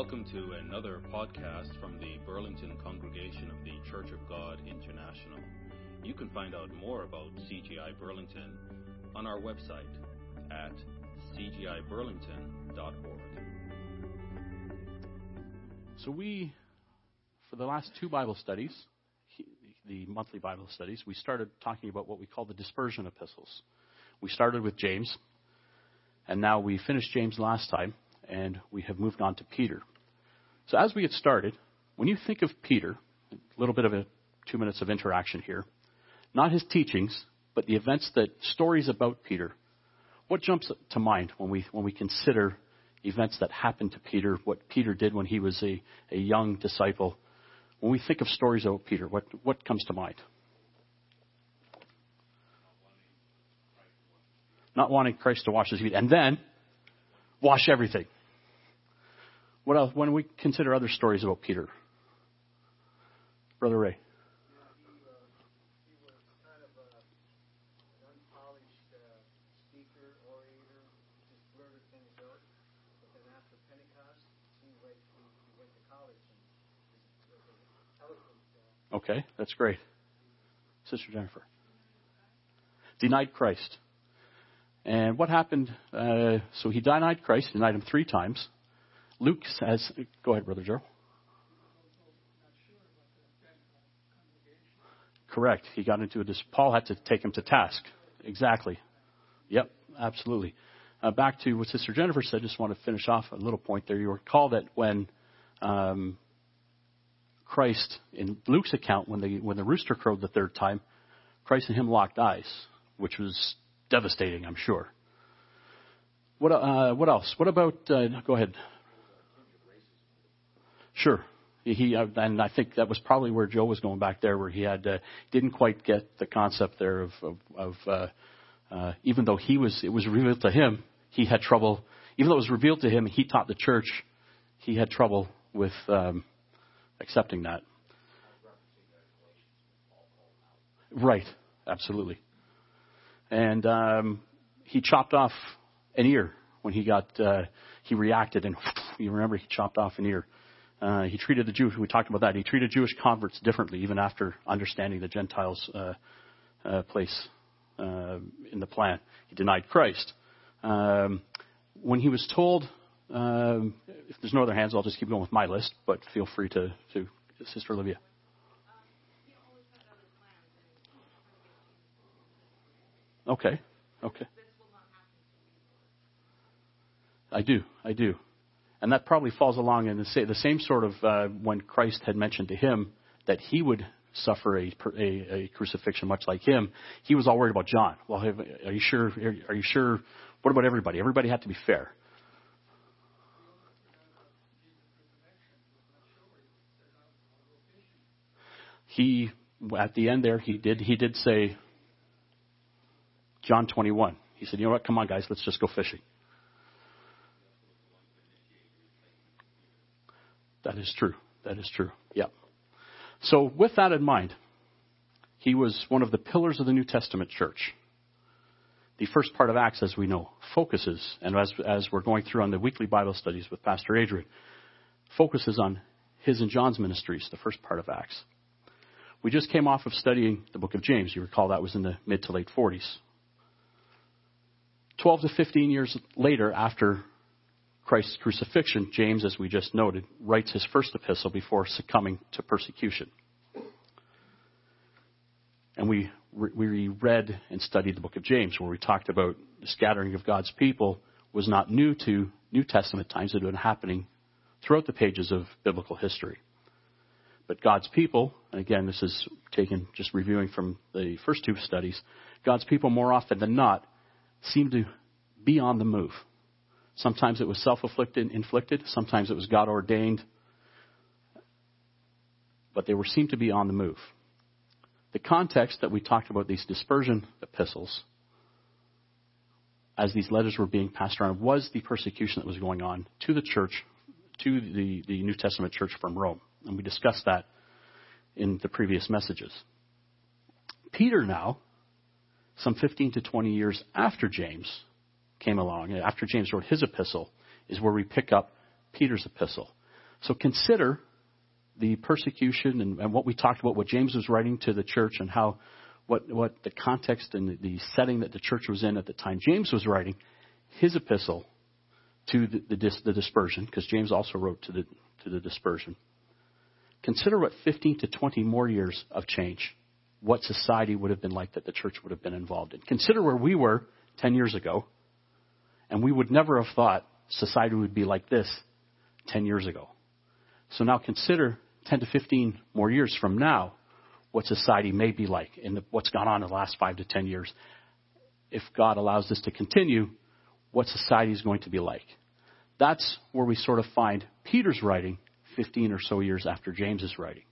Welcome to another podcast from the Burlington Congregation of the Church of God International. You can find out more about CGI Burlington on our website at cgiburlington.org. So, we, for the last two Bible studies, the monthly Bible studies, we started talking about what we call the dispersion epistles. We started with James, and now we finished James last time, and we have moved on to Peter. So, as we get started, when you think of Peter, a little bit of a two minutes of interaction here, not his teachings, but the events that stories about Peter. What jumps to mind when we when we consider events that happened to Peter, what Peter did when he was a, a young disciple? When we think of stories about Peter, what what comes to mind? Not wanting Christ to wash his feet, and then wash everything. What else? When we consider other stories about Peter, Brother Ray. Okay, that's great. Sister Jennifer. Denied Christ. And what happened? Uh, so he denied Christ, denied him three times. Luke says, go ahead, Brother Joe. Correct. He got into a, Paul had to take him to task. Exactly. Yep, absolutely. Uh, back to what Sister Jennifer said, just want to finish off a little point there. You recall that when um, Christ, in Luke's account, when the, when the rooster crowed the third time, Christ and him locked eyes, which was devastating, I'm sure. What, uh, what else? What about, uh, go ahead. Sure. He, and I think that was probably where Joe was going back there, where he had uh, didn't quite get the concept there of, of, of uh, uh, even though he was, it was revealed to him, he had trouble. Even though it was revealed to him, he taught the church. He had trouble with um, accepting that. Right, absolutely. And um, he chopped off an ear when he got uh, he reacted, and you remember he chopped off an ear. Uh, he treated the Jews. We talked about that. He treated Jewish converts differently, even after understanding the Gentiles' uh, uh, place uh, in the plan. He denied Christ. Um, when he was told um, if there's no other hands, I'll just keep going with my list, but feel free to, to Sister Olivia. Okay, okay. I do, I do. And that probably falls along in the, same, sort of uh, when Christ had mentioned to him that he would suffer a, a, a, crucifixion much like him. He was all worried about John. Well, are you sure? Are you sure? What about everybody? Everybody had to be fair. he at the end there he did he did say John 21. He said, "You know what? Come on, guys, let's just go fishing." That is true. That is true. Yeah. So, with that in mind, he was one of the pillars of the New Testament church. The first part of Acts, as we know, focuses, and as, as we're going through on the weekly Bible studies with Pastor Adrian, focuses on his and John's ministries, the first part of Acts. We just came off of studying the book of James. You recall that was in the mid to late 40s. 12 to 15 years later, after Christ's crucifixion, James, as we just noted, writes his first epistle before succumbing to persecution. And we, we read and studied the book of James, where we talked about the scattering of God's people was not new to New Testament times. It had been happening throughout the pages of biblical history. But God's people, and again, this is taken just reviewing from the first two studies, God's people more often than not seem to be on the move. Sometimes it was self-inflicted, inflicted. Sometimes it was God ordained. But they were seemed to be on the move. The context that we talked about these dispersion epistles, as these letters were being passed around, was the persecution that was going on to the church, to the, the New Testament church from Rome. And we discussed that in the previous messages. Peter now, some 15 to 20 years after James came along, after James wrote his epistle, is where we pick up Peter's epistle. So consider the persecution and, and, what we talked about, what James was writing to the church, and how what what the context and the setting that the church was in at the time James was writing his epistle to the, the, dis, the dispersion, because James also wrote to the to the dispersion. Consider what 15 to 20 more years of change, what society would have been like that the church would have been involved in. Consider where we were 10 years ago, and we would never have thought society would be like this 10 years ago. So now consider 10 to 15 more years from now what society may be like and what's gone on in the last 5 to 10 years. If God allows this to continue, what society is going to be like. That's where we sort of find Peter's writing 15 or so years after James's writing.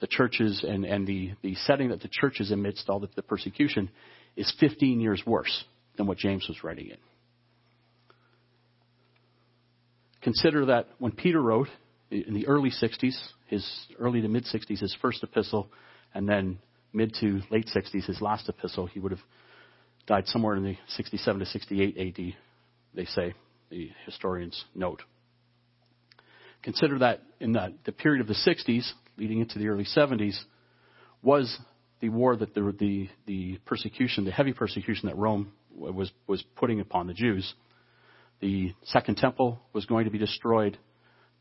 The churches and, and the, the setting that the church is amidst all the, the persecution is 15 years worse than what James was writing in. Consider that when Peter wrote in the early 60s, his early to mid 60s, his first epistle, and then mid to late 60s, his last epistle, he would have died somewhere in the 67 to 68 AD, they say, the historians note. Consider that in the, the period of the 60s, leading into the early 70s, was the war that the, the, the persecution, the heavy persecution that Rome was, was putting upon the Jews. The Second Temple was going to be destroyed.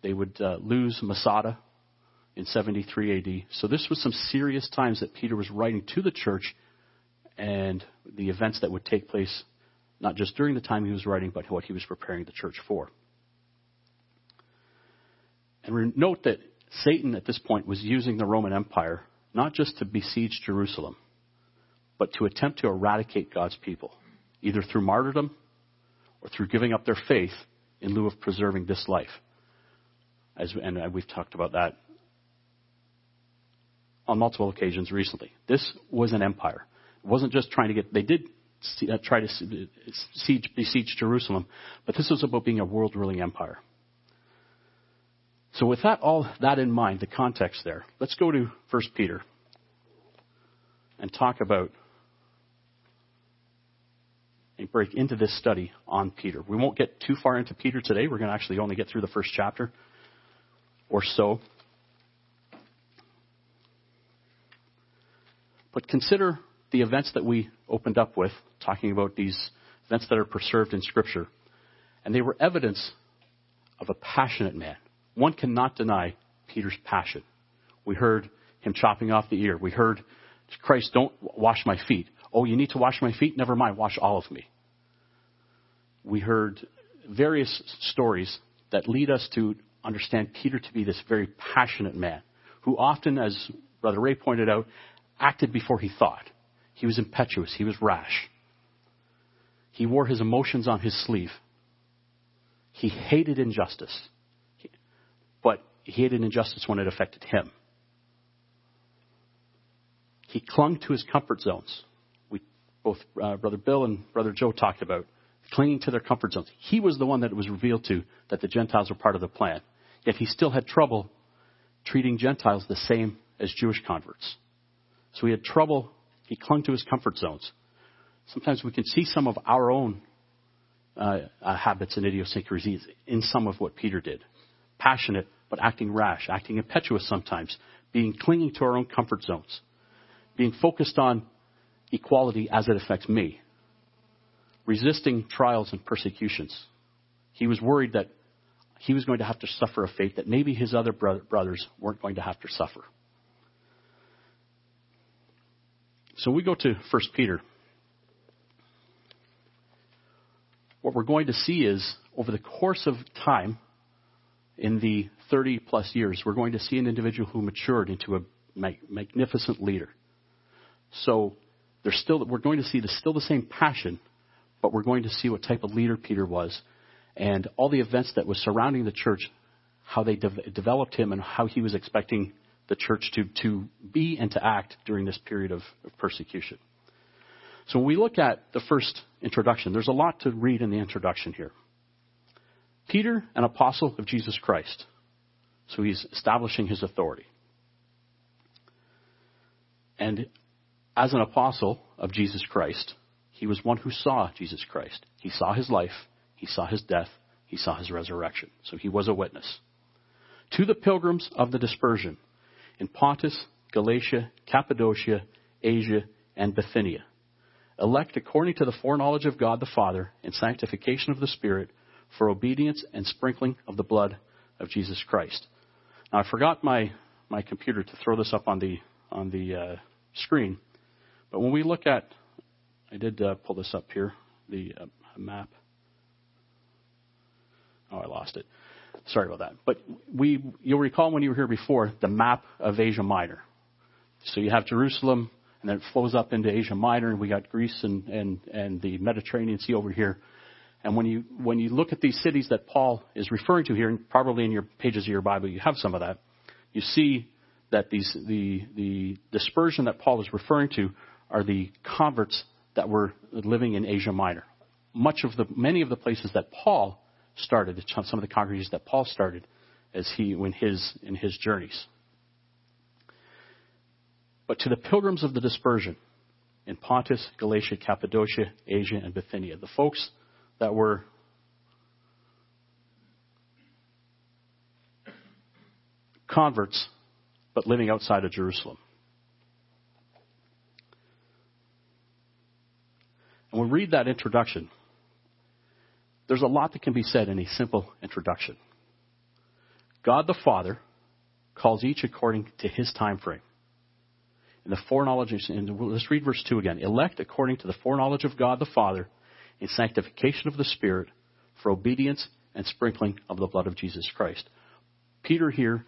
They would uh, lose Masada in 73 AD. So this was some serious times that Peter was writing to the church and the events that would take place, not just during the time he was writing, but what he was preparing the church for. And note that Satan at this point was using the Roman Empire not just to besiege Jerusalem, but to attempt to eradicate God's people, either through martyrdom or through giving up their faith in lieu of preserving this life. As, and we've talked about that on multiple occasions recently. This was an empire. It wasn't just trying to get, they did uh, try to siege, besiege Jerusalem, but this was about being a world ruling empire. So, with that, all that in mind, the context there, let's go to 1 Peter and talk about and break into this study on Peter. We won't get too far into Peter today. We're going to actually only get through the first chapter or so. But consider the events that we opened up with, talking about these events that are preserved in Scripture. And they were evidence of a passionate man. One cannot deny Peter's passion. We heard him chopping off the ear. We heard, Christ, don't wash my feet. Oh, you need to wash my feet? Never mind, wash all of me. We heard various stories that lead us to understand Peter to be this very passionate man who often, as Brother Ray pointed out, acted before he thought. He was impetuous. He was rash. He wore his emotions on his sleeve. He hated injustice. But he hated injustice when it affected him. He clung to his comfort zones. Both uh, Brother Bill and Brother Joe talked about clinging to their comfort zones. He was the one that it was revealed to that the Gentiles were part of the plan. Yet he still had trouble treating Gentiles the same as Jewish converts. So he had trouble, he clung to his comfort zones. Sometimes we can see some of our own uh, uh, habits and idiosyncrasies in some of what Peter did. Passionate, but acting rash, acting impetuous sometimes, being clinging to our own comfort zones, being focused on equality as it affects me, resisting trials and persecutions. He was worried that he was going to have to suffer a fate that maybe his other brothers weren't going to have to suffer. So we go to 1 Peter. What we're going to see is over the course of time, in the 30 plus years, we're going to see an individual who matured into a magnificent leader. So there's still, we're going to see the, still the same passion, but we're going to see what type of leader Peter was and all the events that was surrounding the church, how they de- developed him and how he was expecting the church to, to be and to act during this period of, of persecution. So when we look at the first introduction, there's a lot to read in the introduction here. Peter, an apostle of Jesus Christ. So he's establishing his authority. And as an apostle of Jesus Christ, he was one who saw Jesus Christ. He saw his life, he saw his death, he saw his resurrection. So he was a witness. To the pilgrims of the dispersion in Pontus, Galatia, Cappadocia, Asia, and Bithynia, elect according to the foreknowledge of God the Father in sanctification of the Spirit for obedience and sprinkling of the blood of Jesus Christ. Now, I forgot my, my computer to throw this up on the, on the uh, screen, but when we look at, I did uh, pull this up here, the uh, map. Oh, I lost it. Sorry about that. But we, you'll recall when you were here before, the map of Asia Minor. So you have Jerusalem, and then it flows up into Asia Minor, and we got Greece and, and, and the Mediterranean Sea over here. And when you, when you look at these cities that Paul is referring to here, and probably in your pages of your Bible you have some of that, you see that these, the, the dispersion that Paul is referring to are the converts that were living in Asia Minor. Much of the, many of the places that Paul started, some of the congregations that Paul started as he, in his, in his journeys. But to the pilgrims of the dispersion in Pontus, Galatia, Cappadocia, Asia, and Bithynia, the folks that were converts but living outside of Jerusalem. And we read that introduction. There's a lot that can be said in a simple introduction. God the Father calls each according to his time frame. In the foreknowledge, and let's read verse 2 again. Elect according to the foreknowledge of God the Father in sanctification of the Spirit for obedience and sprinkling of the blood of Jesus Christ. Peter here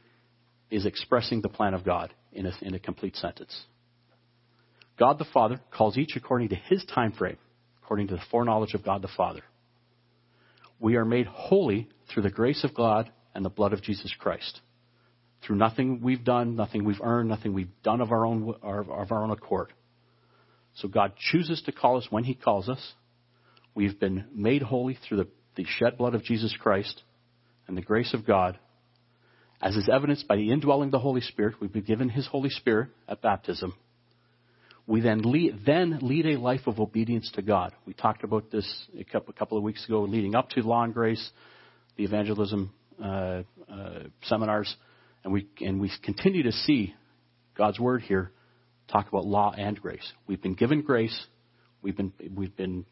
is expressing the plan of God in a, in a complete sentence. God the Father calls each according to his time frame, according to the foreknowledge of God the Father. We are made holy through the grace of God and the blood of Jesus Christ. Through nothing we've done, nothing we've earned, nothing we've done of our own, of our own accord. So God chooses to call us when He calls us. We've been made holy through the, the shed blood of Jesus Christ and the grace of God. As is evidenced by the indwelling of the Holy Spirit, we've been given His Holy Spirit at baptism. We then lead, then lead a life of obedience to God. We talked about this a couple of weeks ago, leading up to Law and Grace, the evangelism uh, uh, seminars, and we and we continue to see God's word here talk about law and grace. We've been given grace. We've been we've been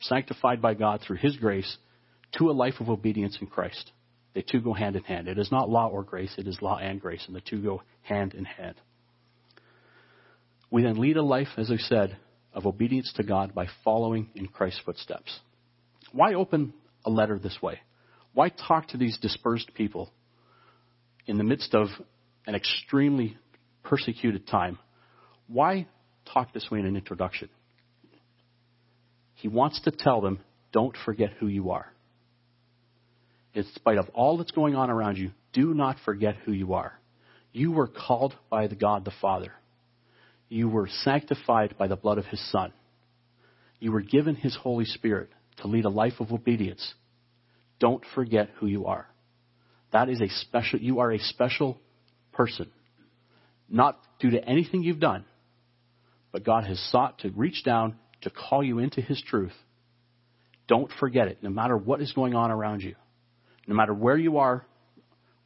sanctified by God through His grace to a life of obedience in Christ. They two go hand in hand. It is not law or grace, it is law and grace, and the two go hand in hand. We then lead a life, as I said, of obedience to God by following in Christ's footsteps. Why open a letter this way? Why talk to these dispersed people in the midst of an extremely persecuted time? Why talk this way in an introduction? He wants to tell them, don't forget who you are. In spite of all that's going on around you, do not forget who you are. You were called by the God the Father. You were sanctified by the blood of His Son. You were given His Holy Spirit to lead a life of obedience. Don't forget who you are. That is a special, you are a special person. Not due to anything you've done, but God has sought to reach down to call you into His truth. Don't forget it, no matter what is going on around you. No matter where you are,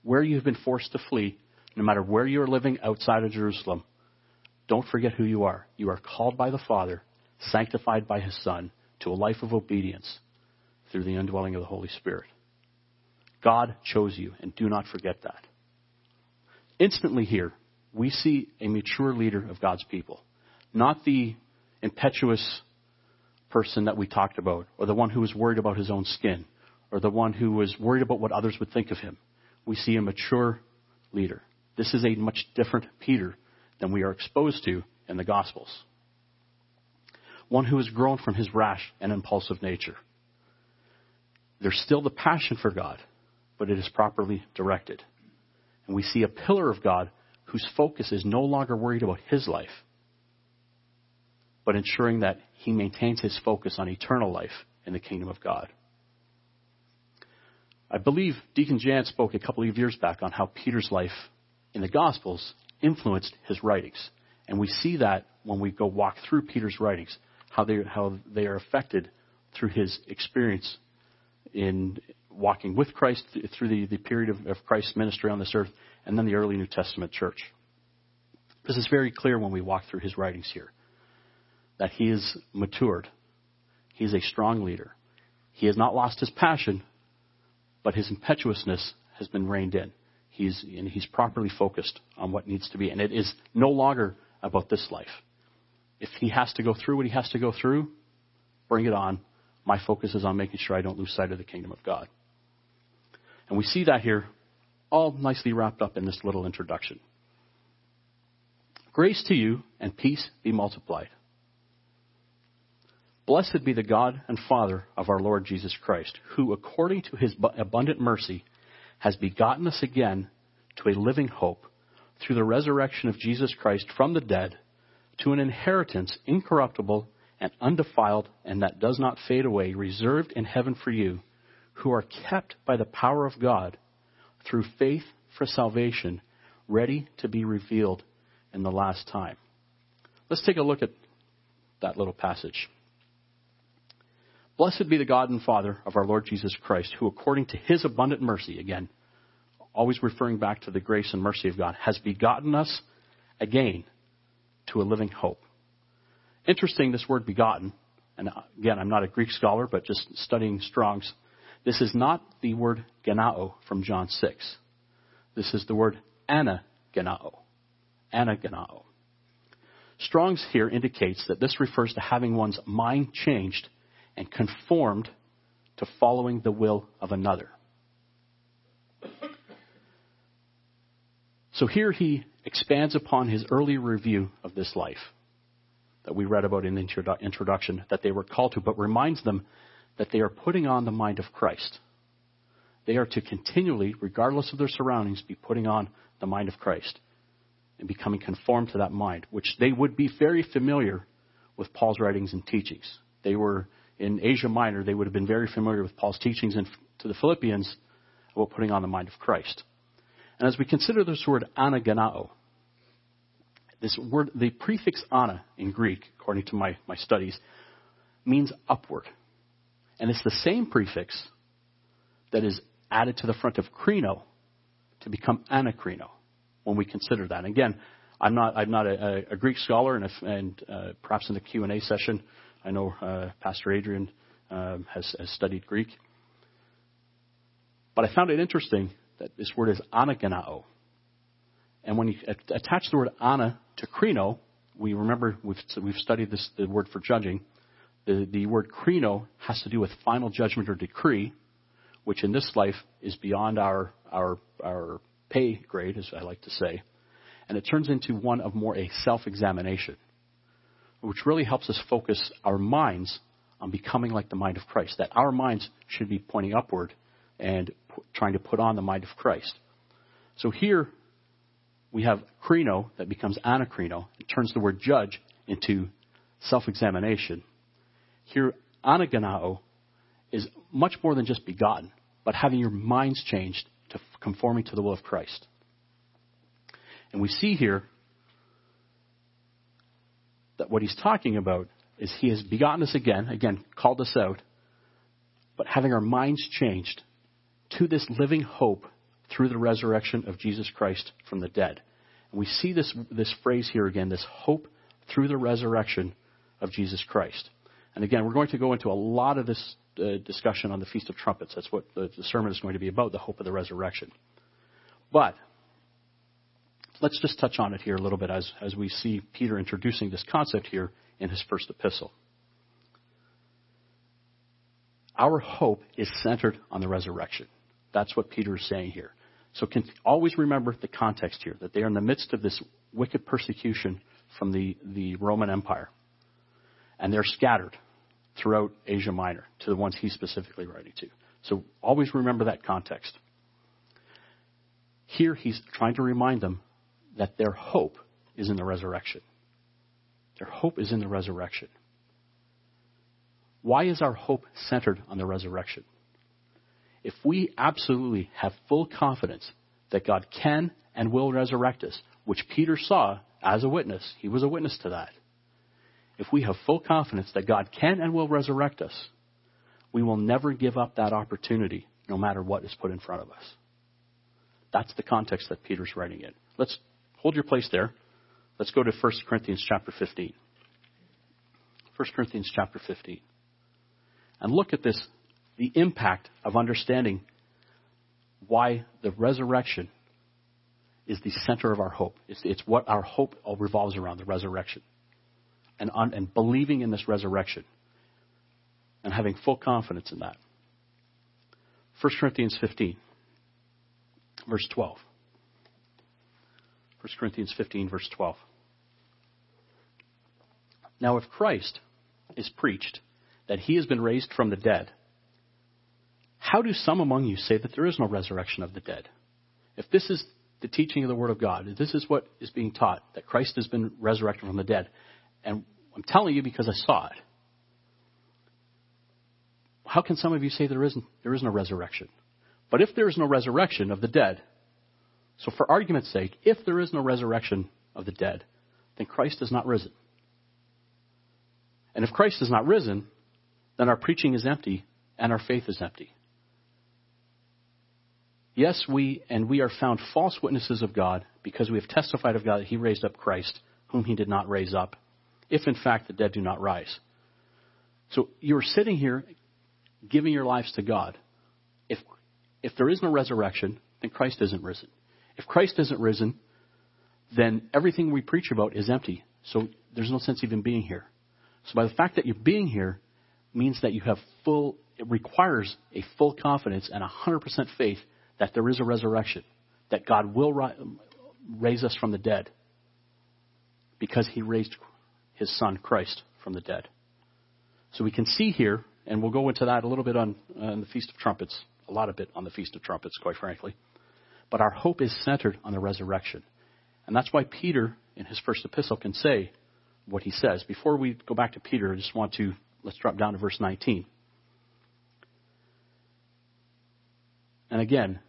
where you've been forced to flee, no matter where you are living outside of Jerusalem, don't forget who you are. You are called by the Father, sanctified by His Son, to a life of obedience through the indwelling of the Holy Spirit. God chose you, and do not forget that. Instantly here, we see a mature leader of God's people, not the impetuous person that we talked about, or the one who was worried about his own skin, or the one who was worried about what others would think of him. We see a mature leader. This is a much different Peter than we are exposed to in the Gospels. One who has grown from his rash and impulsive nature. There's still the passion for God, but it is properly directed. And we see a pillar of God whose focus is no longer worried about his life, but ensuring that he maintains his focus on eternal life in the kingdom of God. I believe Deacon Jan spoke a couple of years back on how Peter's life in the Gospels influenced his writings. And we see that when we go walk through Peter's writings, how they, how they are affected through his experience in walking with Christ through the, the period of, of Christ's ministry on this earth, and then the early New Testament church. This is very clear when we walk through his writings here that he is matured. He is a strong leader. He has not lost his passion, but his impetuousness has been reined in. He's, and he's properly focused on what needs to be. And it is no longer about this life. If he has to go through what he has to go through, bring it on. My focus is on making sure I don't lose sight of the kingdom of God. And we see that here all nicely wrapped up in this little introduction. Grace to you and peace be multiplied. Blessed be the God and Father of our Lord Jesus Christ, who, according to his abundant mercy, has begotten us again to a living hope through the resurrection of Jesus Christ from the dead to an inheritance incorruptible and undefiled and that does not fade away, reserved in heaven for you, who are kept by the power of God through faith for salvation, ready to be revealed in the last time. Let's take a look at that little passage. Blessed be the God and Father of our Lord Jesus Christ, who according to his abundant mercy, again, always referring back to the grace and mercy of God, has begotten us again to a living hope. Interesting, this word begotten, and again, I'm not a Greek scholar, but just studying Strong's. This is not the word gennao from John 6. This is the word anagennao. Anagennao. Strong's here indicates that this refers to having one's mind changed and conformed to following the will of another. So here he expands upon his early review of this life that we read about in the introduction that they were called to, but reminds them that they are putting on the mind of Christ. They are to continually, regardless of their surroundings, be putting on the mind of Christ and becoming conformed to that mind, which they would be very familiar with Paul's writings and teachings. They were in Asia Minor, they would have been very familiar with Paul's teachings in, to the Philippians about putting on the mind of Christ. And as we consider this word anagennao, this word, the prefix ana in Greek, according to my, my studies, means upward. And it's the same prefix that is added to the front of krino to become anakrino when we consider that. And again, I'm not, I'm not a, a Greek scholar, and, if, and uh, perhaps in the Q&A session, I know uh, Pastor Adrian um, has, has, studied Greek. But I found it interesting that this word is anagennao. And when you attach the word ana to krino, we remember we've, we've studied this, the word for judging. The, the word krino has to do with final judgment or decree, which in this life is beyond our, our, our pay grade, as I like to say. And it turns into one of more a self examination which really helps us focus our minds on becoming like the mind of Christ. That our minds should be pointing upward and p- trying to put on the mind of Christ. So here we have krino that becomes anakrino. It turns the word judge into self-examination. Here, anagennao is much more than just begotten, but having your minds changed to conforming to the will of Christ. And we see here that what he's talking about is he has begotten us again, again, called us out, but having our minds changed to this living hope through the resurrection of Jesus Christ from the dead. And we see this, this phrase here again, this hope through the resurrection of Jesus Christ. And again, we're going to go into a lot of this uh, discussion on the Feast of Trumpets. That's what the, the sermon is going to be about, the hope of the resurrection. But let's just touch on it here a little bit as, as we see Peter introducing this concept here in his first epistle. Our hope is centered on the resurrection. That's what Peter is saying here. So can always remember the context here, that they are in the midst of this wicked persecution from the, the Roman Empire. And they're scattered throughout Asia Minor to the ones he's specifically writing to. So always remember that context. Here he's trying to remind them that their hope is in the resurrection. Their hope is in the resurrection. Why is our hope centered on the resurrection? If we absolutely have full confidence that God can and will resurrect us, which Peter saw as a witness, he was a witness to that. If we have full confidence that God can and will resurrect us, we will never give up that opportunity no matter what is put in front of us. That's the context that Peter's writing in. Let's hold your place there. Let's go to 1 Corinthians chapter 15. 1 Corinthians chapter 15. And look at this the impact of understanding why the resurrection is the center of our hope. It's, it's what our hope revolves around the resurrection. And, on, and believing in this resurrection and having full confidence in that. 1 Corinthians 15, verse 12. 1 Corinthians 15, verse 12. Now, if Christ is preached that he has been raised from the dead, how do some among you say that there is no resurrection of the dead? If this is the teaching of the Word of God, if this is what is being taught, that Christ has been resurrected from the dead, and I'm telling you because I saw it, how can some of you say there isn't there is no resurrection? But if there is no resurrection of the dead, so for argument's sake, if there is no resurrection of the dead, then Christ is not risen. And if Christ is not risen, then our preaching is empty and our faith is empty. Yes, we and we are found false witnesses of God because we have testified of God that he raised up Christ, whom he did not raise up, if in fact the dead do not rise. So you're sitting here giving your lives to God. If if there is no resurrection, then Christ isn't risen. If Christ isn't risen, then everything we preach about is empty. So there's no sense even being here. So by the fact that you're being here means that you have full, it requires a full confidence and 100% faith that there is a resurrection, that God will ri- raise us from the dead because he raised his son, Christ, from the dead. So we can see here, and we'll go into that a little bit on, on the Feast of Trumpets, a lot of it on the Feast of Trumpets, quite frankly. But our hope is centered on the resurrection. And that's why Peter, in his first epistle, can say what he says. Before we go back to Peter, I just want to, let's drop down to verse 19. And again,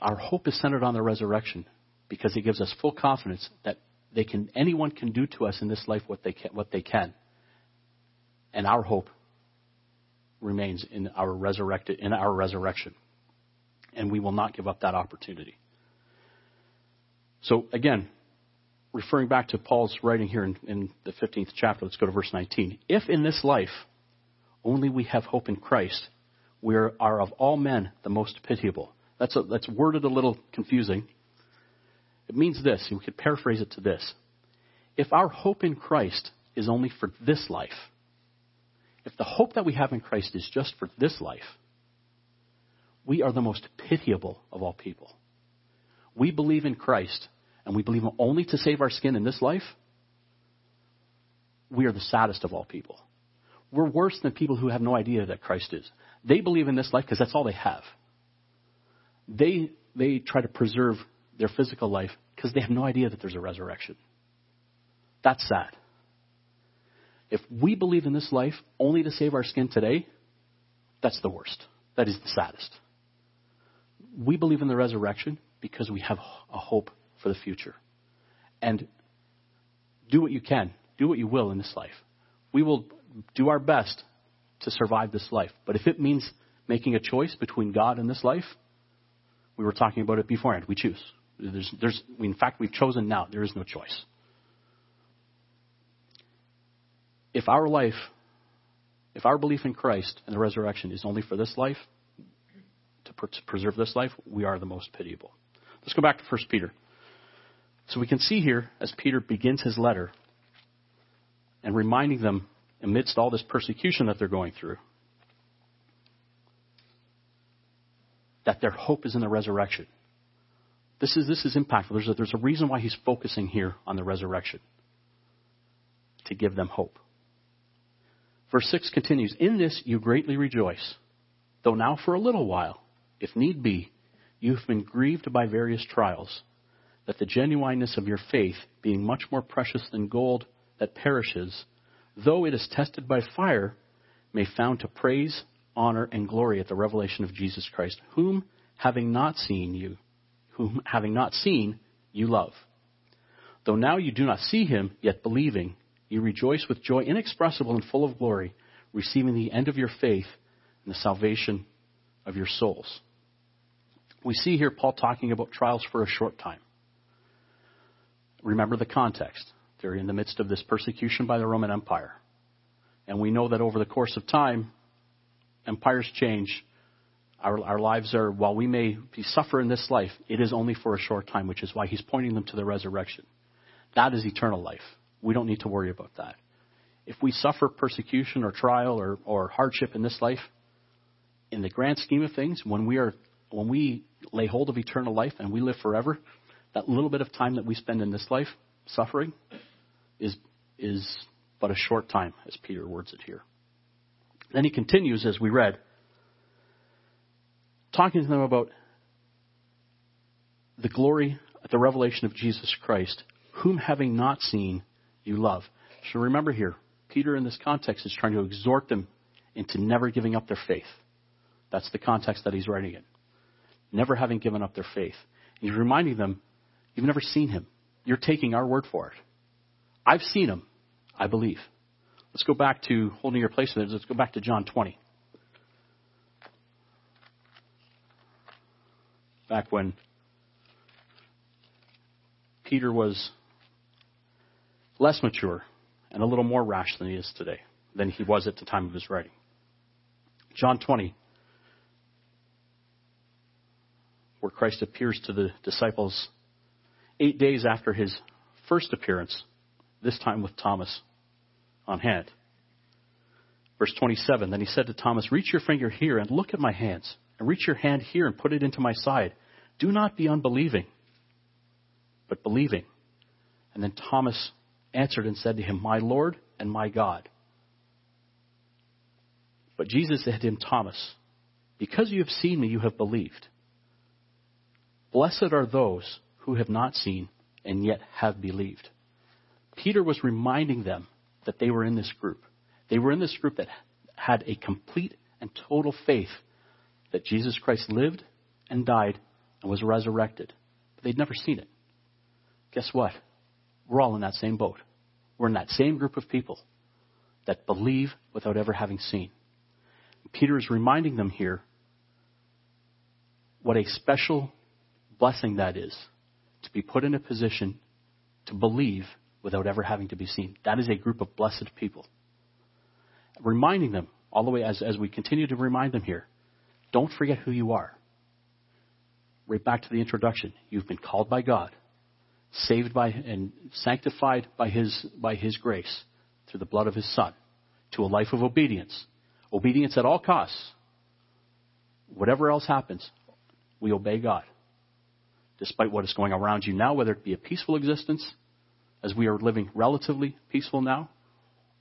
our hope is centered on the resurrection because it gives us full confidence that they can, anyone can do to us in this life what they can, what they can. And our hope remains in our resurrected, in our resurrection. And we will not give up that opportunity. So again, referring back to Paul's writing here in, in the 15th chapter, let's go to verse 19. If in this life only we have hope in Christ, we are of all men the most pitiable. That's, a, that's worded a little confusing. It means this, we could paraphrase it to this. If our hope in Christ is only for this life, if the hope that we have in Christ is just for this life, we are the most pitiable of all people. We believe in Christ and we believe only to save our skin in this life, we are the saddest of all people. We're worse than people who have no idea that Christ is. They believe in this life because that's all they have. They, they try to preserve their physical life because they have no idea that there's a resurrection. That's sad. If we believe in this life only to save our skin today, that's the worst. That is the saddest. We believe in the resurrection because we have a hope for the future. And do what you can, do what you will in this life. We will do our best to survive this life. But if it means making a choice between God and this life, we were talking about it beforehand. We choose. There's, there's, in fact, we've chosen now. There is no choice. If our life, if our belief in Christ and the resurrection is only for this life, to, preserve this life, we are the most pitiable. Let's go back to 1 Peter. So we can see here, as Peter begins his letter and reminding them amidst all this persecution that they're going through, that their hope is in the resurrection. This is, this is impactful. There's a, there's a reason why he's focusing here on the resurrection to give them hope. Verse 6 continues In this you greatly rejoice, though now for a little while, if need be, you have been grieved by various trials that the genuineness of your faith, being much more precious than gold that perishes, though it is tested by fire, may found to praise, honor, and glory at the revelation of Jesus Christ, whom having not seen you, whom having not seen, you love. Though now you do not see him, yet believing, you rejoice with joy inexpressible and full of glory, receiving the end of your faith and the salvation of your souls. We see here Paul talking about trials for a short time. Remember the context. They're in the midst of this persecution by the Roman Empire. And we know that over the course of time, empires change. Our, our lives are, while we may be suffer in this life, it is only for a short time, which is why he's pointing them to the resurrection. That is eternal life. We don't need to worry about that. If we suffer persecution or trial or, or hardship in this life, in the grand scheme of things, when we are when we lay hold of eternal life and we live forever, that little bit of time that we spend in this life suffering is is but a short time, as Peter words it here. Then he continues, as we read, talking to them about the glory, the revelation of Jesus Christ, whom having not seen, you love. So remember here, Peter in this context is trying to exhort them into never giving up their faith. That's the context that he's writing in. Never having given up their faith. And he's reminding them, you've never seen him. You're taking our word for it. I've seen him. I believe. Let's go back to holding your place. Let's go back to John 20. Back when Peter was less mature and a little more rash than he is today, than he was at the time of his writing. John 20, where Christ appears to the disciples eight days after his first appearance, this time with Thomas on hand. Verse 27 Then he said to Thomas, Reach your finger here and look at my hands, and reach your hand here and put it into my side. Do not be unbelieving, but believing. And then Thomas answered and said to him, My Lord and my God. But Jesus said to him, Thomas, because you have seen me, you have believed. Blessed are those who have not seen and yet have believed. Peter was reminding them that they were in this group. They were in this group that had a complete and total faith that Jesus Christ lived and died and was resurrected. But they'd never seen it. Guess what? We're all in that same boat. We're in that same group of people that believe without ever having seen. Peter is reminding them here what a special blessing that is to be put in a position to believe without ever having to be seen. That is a group of blessed people. Reminding them, all the way as, as we continue to remind them here, don't forget who you are. Right back to the introduction. You've been called by God, saved by and sanctified by His, by His grace through the blood of His Son to a life of obedience. Obedience at all costs. Whatever else happens, we obey God. Despite what is going around you now, whether it be a peaceful existence as we are living relatively peaceful now,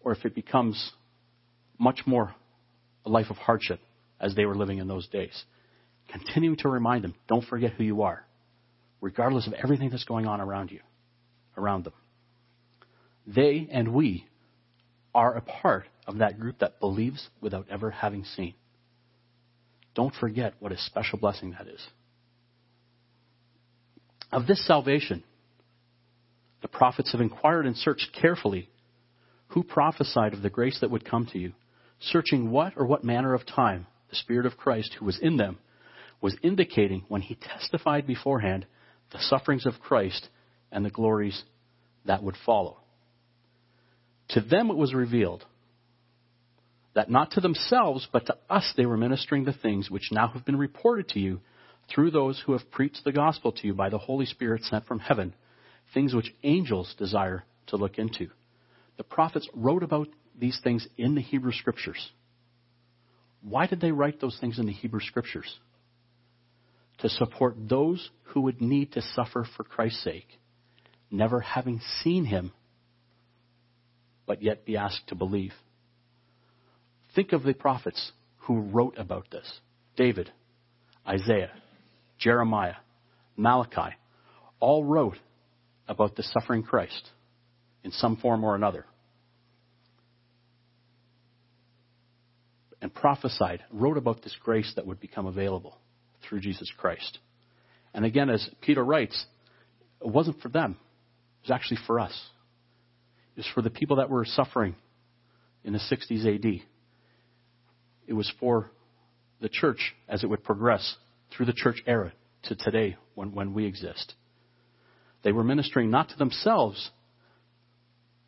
or if it becomes much more a life of hardship as they were living in those days. Continuing to remind them, don't forget who you are, regardless of everything that's going on around you, around them. They and we are a part of that group that believes without ever having seen. Don't forget what a special blessing that is. Of this salvation, the prophets have inquired and searched carefully who prophesied of the grace that would come to you, searching what or what manner of time the Spirit of Christ who was in them was indicating when he testified beforehand the sufferings of Christ and the glories that would follow. To them it was revealed that not to themselves, but to us they were ministering the things which now have been reported to you through those who have preached the gospel to you by the Holy Spirit sent from heaven things which angels desire to look into. The prophets wrote about these things in the Hebrew Scriptures. Why did they write those things in the Hebrew Scriptures? To support those who would need to suffer for Christ's sake, never having seen him, but yet be asked to believe. Think of the prophets who wrote about this David, Isaiah, Jeremiah, Malachi, all wrote about the suffering Christ in some form or another. And prophesied, wrote about this grace that would become available through Jesus Christ. And again, as Peter writes, it wasn't for them. It was actually for us. It was for the people that were suffering in the 60s AD. It was for the church as it would progress through the church era to today when, when we exist. They were ministering not to themselves,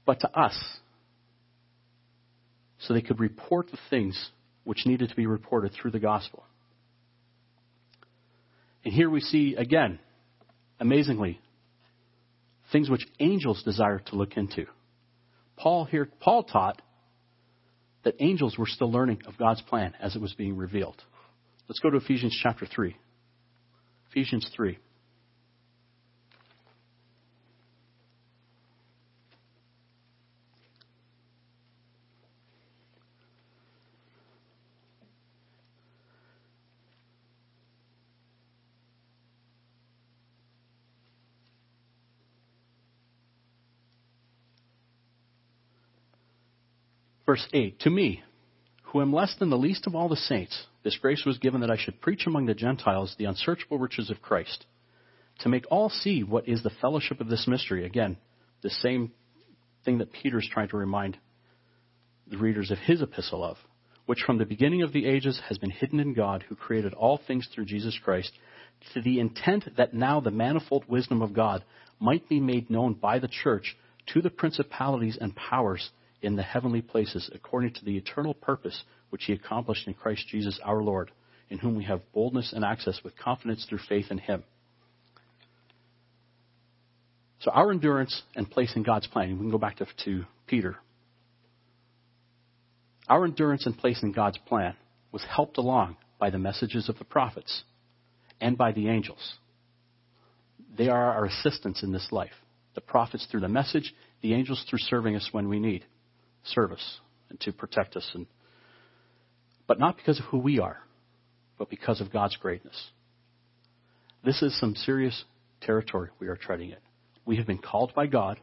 but to us. So they could report the things which needed to be reported through the gospel. And here we see, again, amazingly, things which angels desire to look into. Paul here, Paul taught that angels were still learning of God's plan as it was being revealed. Let's go to Ephesians chapter 3. Ephesians 3. Verse 8 To me, who am less than the least of all the saints, this grace was given that I should preach among the Gentiles the unsearchable riches of Christ, to make all see what is the fellowship of this mystery. Again, the same thing that Peter's trying to remind the readers of his epistle of, which from the beginning of the ages has been hidden in God, who created all things through Jesus Christ, to the intent that now the manifold wisdom of God might be made known by the church to the principalities and powers in the heavenly places according to the eternal purpose which he accomplished in Christ Jesus our Lord, in whom we have boldness and access with confidence through faith in him. So our endurance and place in God's plan, we can go back to, to Peter. Our endurance and place in God's plan was helped along by the messages of the prophets and by the angels. They are our assistants in this life. The prophets through the message, the angels through serving us when we need service and to protect us. And, but not because of who we are, but because of God's greatness. This is some serious territory we are treading in. We have been called by God,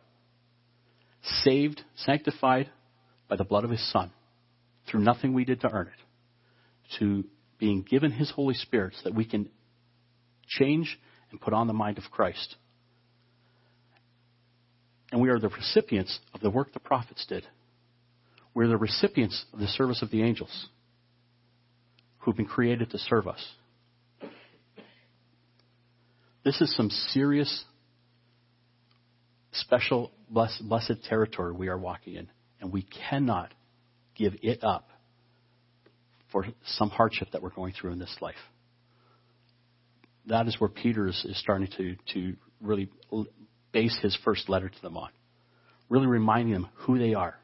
saved, sanctified by the blood of His Son, through nothing we did to earn it, to being given His Holy Spirit so that we can change and put on the mind of Christ. And we are the recipients of the work the prophets did we're the recipients of the service of the angels who've been created to serve us. This is some serious, special, blessed, territory we are walking in, and we cannot give it up for some hardship that we're going through in this life. That is where Peter is, is starting to, to really base his first letter to them on. Really reminding them who they are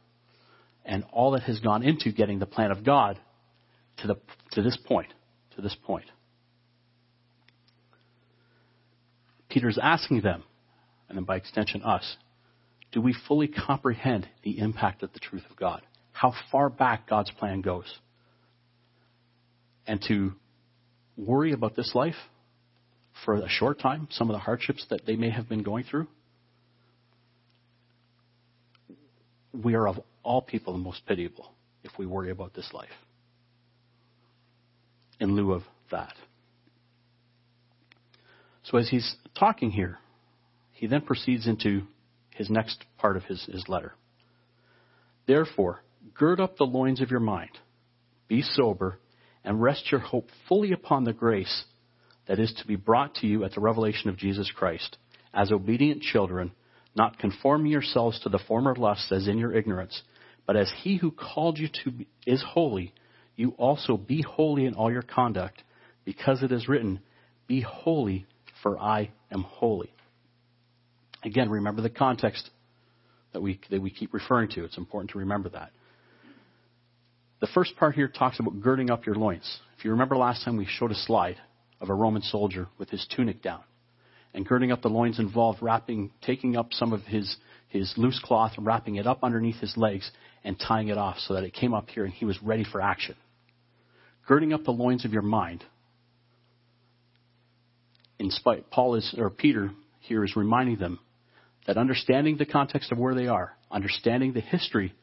and all that has gone into getting the plan of God to, the, to this point. To this point. Peter's asking them, and then by extension us, do we fully comprehend the impact of the truth of God? How far back God's plan goes? And to worry about this life for a short time, some of the hardships that they may have been going through, we are of all people the most pitiable if we worry about this life in lieu of that. So as he's talking here, he then proceeds into his next part of his, his letter. Therefore, gird up the loins of your mind, be sober, and rest your hope fully upon the grace that is to be brought to you at the revelation of Jesus Christ. As obedient children, not conforming yourselves to the former lusts as in your ignorance, but as he who called you to be, is holy, you also be holy in all your conduct, because it is written, Be holy, for I am holy. Again, remember the context that we, that we keep referring to. It's important to remember that. The first part here talks about girding up your loins. If you remember last time, we showed a slide of a Roman soldier with his tunic down. And girding up the loins involved wrapping, taking up some of his, his loose cloth wrapping it up underneath his legs and tying it off so that it came up here and he was ready for action. Girding up the loins of your mind. In spite, Paul is, or Peter here is reminding them that understanding the context of where they are, understanding the history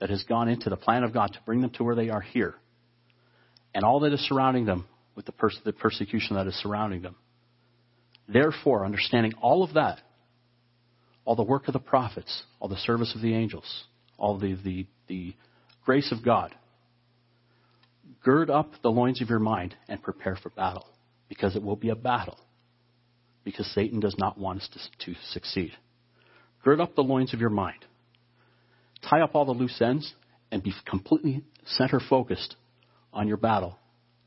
that has gone into the plan of God to bring them to where they are here, and all that is surrounding them with the, pers- the persecution that is surrounding them. Therefore, understanding all of that, all the work of the prophets, all the service of the angels, all the, the, the grace of God, Gird up the loins of your mind and prepare for battle, because it will be a battle, because Satan does not want us to, to succeed. Gird up the loins of your mind. Tie up all the loose ends and be completely center focused on your battle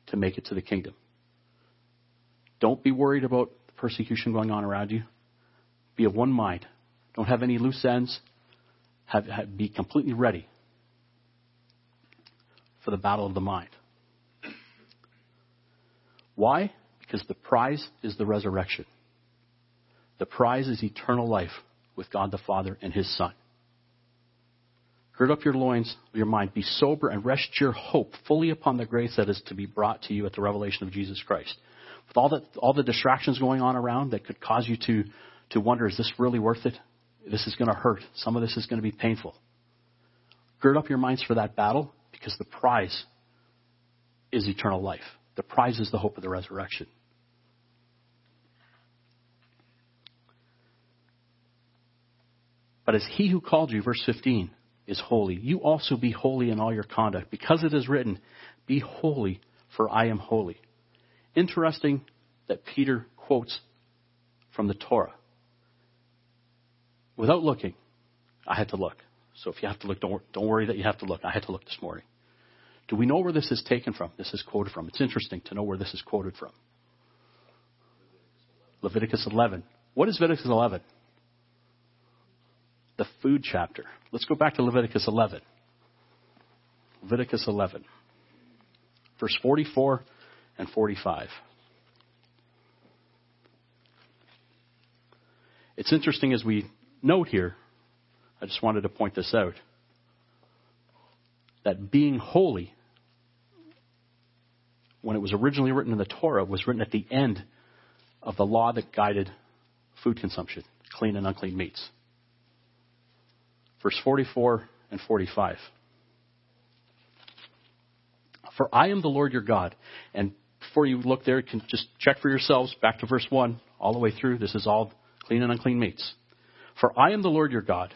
to make it to the kingdom. Don't be worried about the persecution going on around you. Be of one mind. Don't have any loose ends. Have, have, be completely ready for the battle of the mind. Why? Because the prize is the resurrection. The prize is eternal life with God the Father and His Son. Gird up your loins your mind. Be sober and rest your hope fully upon the grace that is to be brought to you at the revelation of Jesus Christ. With all the, all the distractions going on around that could cause you to, to wonder, is this really worth it? This is going to hurt. Some of this is going to be painful. Gird up your minds for that battle because the prize is eternal life. The prize is the hope of the resurrection. But as he who called you, verse 15, is holy, you also be holy in all your conduct, because it is written, Be holy, for I am holy. Interesting that Peter quotes from the Torah. Without looking, I had to look. So if you have to look, don't, don't worry that you have to look. I had to look this morning. Do we know where this is taken from? This is quoted from. It's interesting to know where this is quoted from. Leviticus 11. What is Leviticus 11? The food chapter. Let's go back to Leviticus 11. Leviticus 11, verse 44 and 45. It's interesting as we note here, I just wanted to point this out, that being holy, when it was originally written in the Torah, was written at the end of the law that guided food consumption, clean and unclean meats. Verse 44 and 45. For I am the Lord your God. And before you look there, you can just check for yourselves back to verse 1 all the way through. This is all clean and unclean meats. For I am the Lord your God.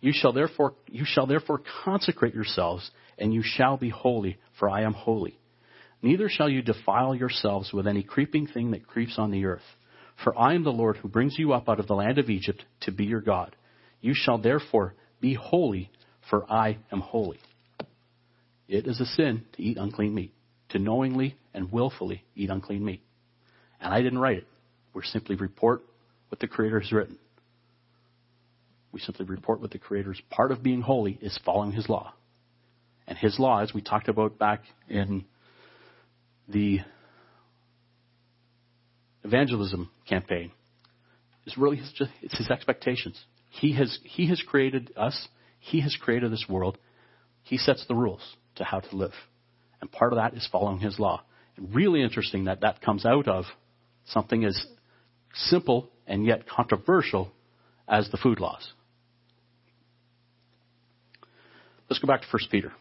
You shall therefore, you shall therefore consecrate yourselves, and you shall be holy, for I am holy. Neither shall you defile yourselves with any creeping thing that creeps on the earth. For I am the Lord who brings you up out of the land of Egypt to be your God. You shall therefore be holy, for I am holy. It is a sin to eat unclean meat, to knowingly and willfully eat unclean meat. And I didn't write it. We simply report what the Creator has written. We simply report what the Creator's part of being holy is following His law. And His law, as we talked about back in the evangelism campaign, is really his, it's His expectations. He has, he has created us. He has created this world. He sets the rules to how to live. And part of that is following His law. And really interesting that that comes out of something as simple and yet controversial as the food laws. Let's go back to 1 Peter.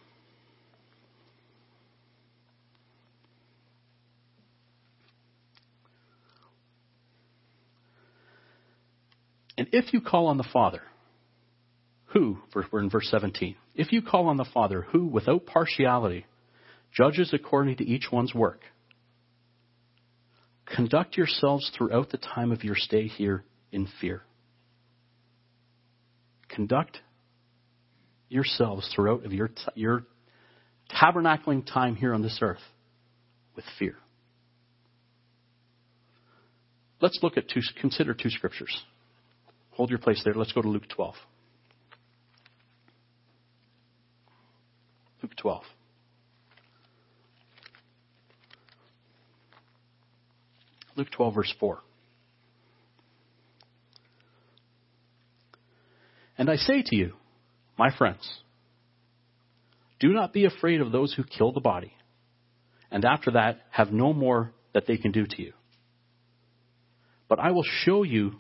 And if you call on the Father, who, we're in verse 17, if you call on the Father, who, without partiality, judges according to each one's work, conduct yourselves throughout the time of your stay here in fear. Conduct yourselves throughout of your, your tabernacling time here on this earth with fear. Let's look at two, consider two scriptures. Hold your place there. Let's go to Luke 12. Luke 12. Luke 12, verse 4. And I say to you, my friends, do not be afraid of those who kill the body, and after that have no more that they can do to you. But I will show you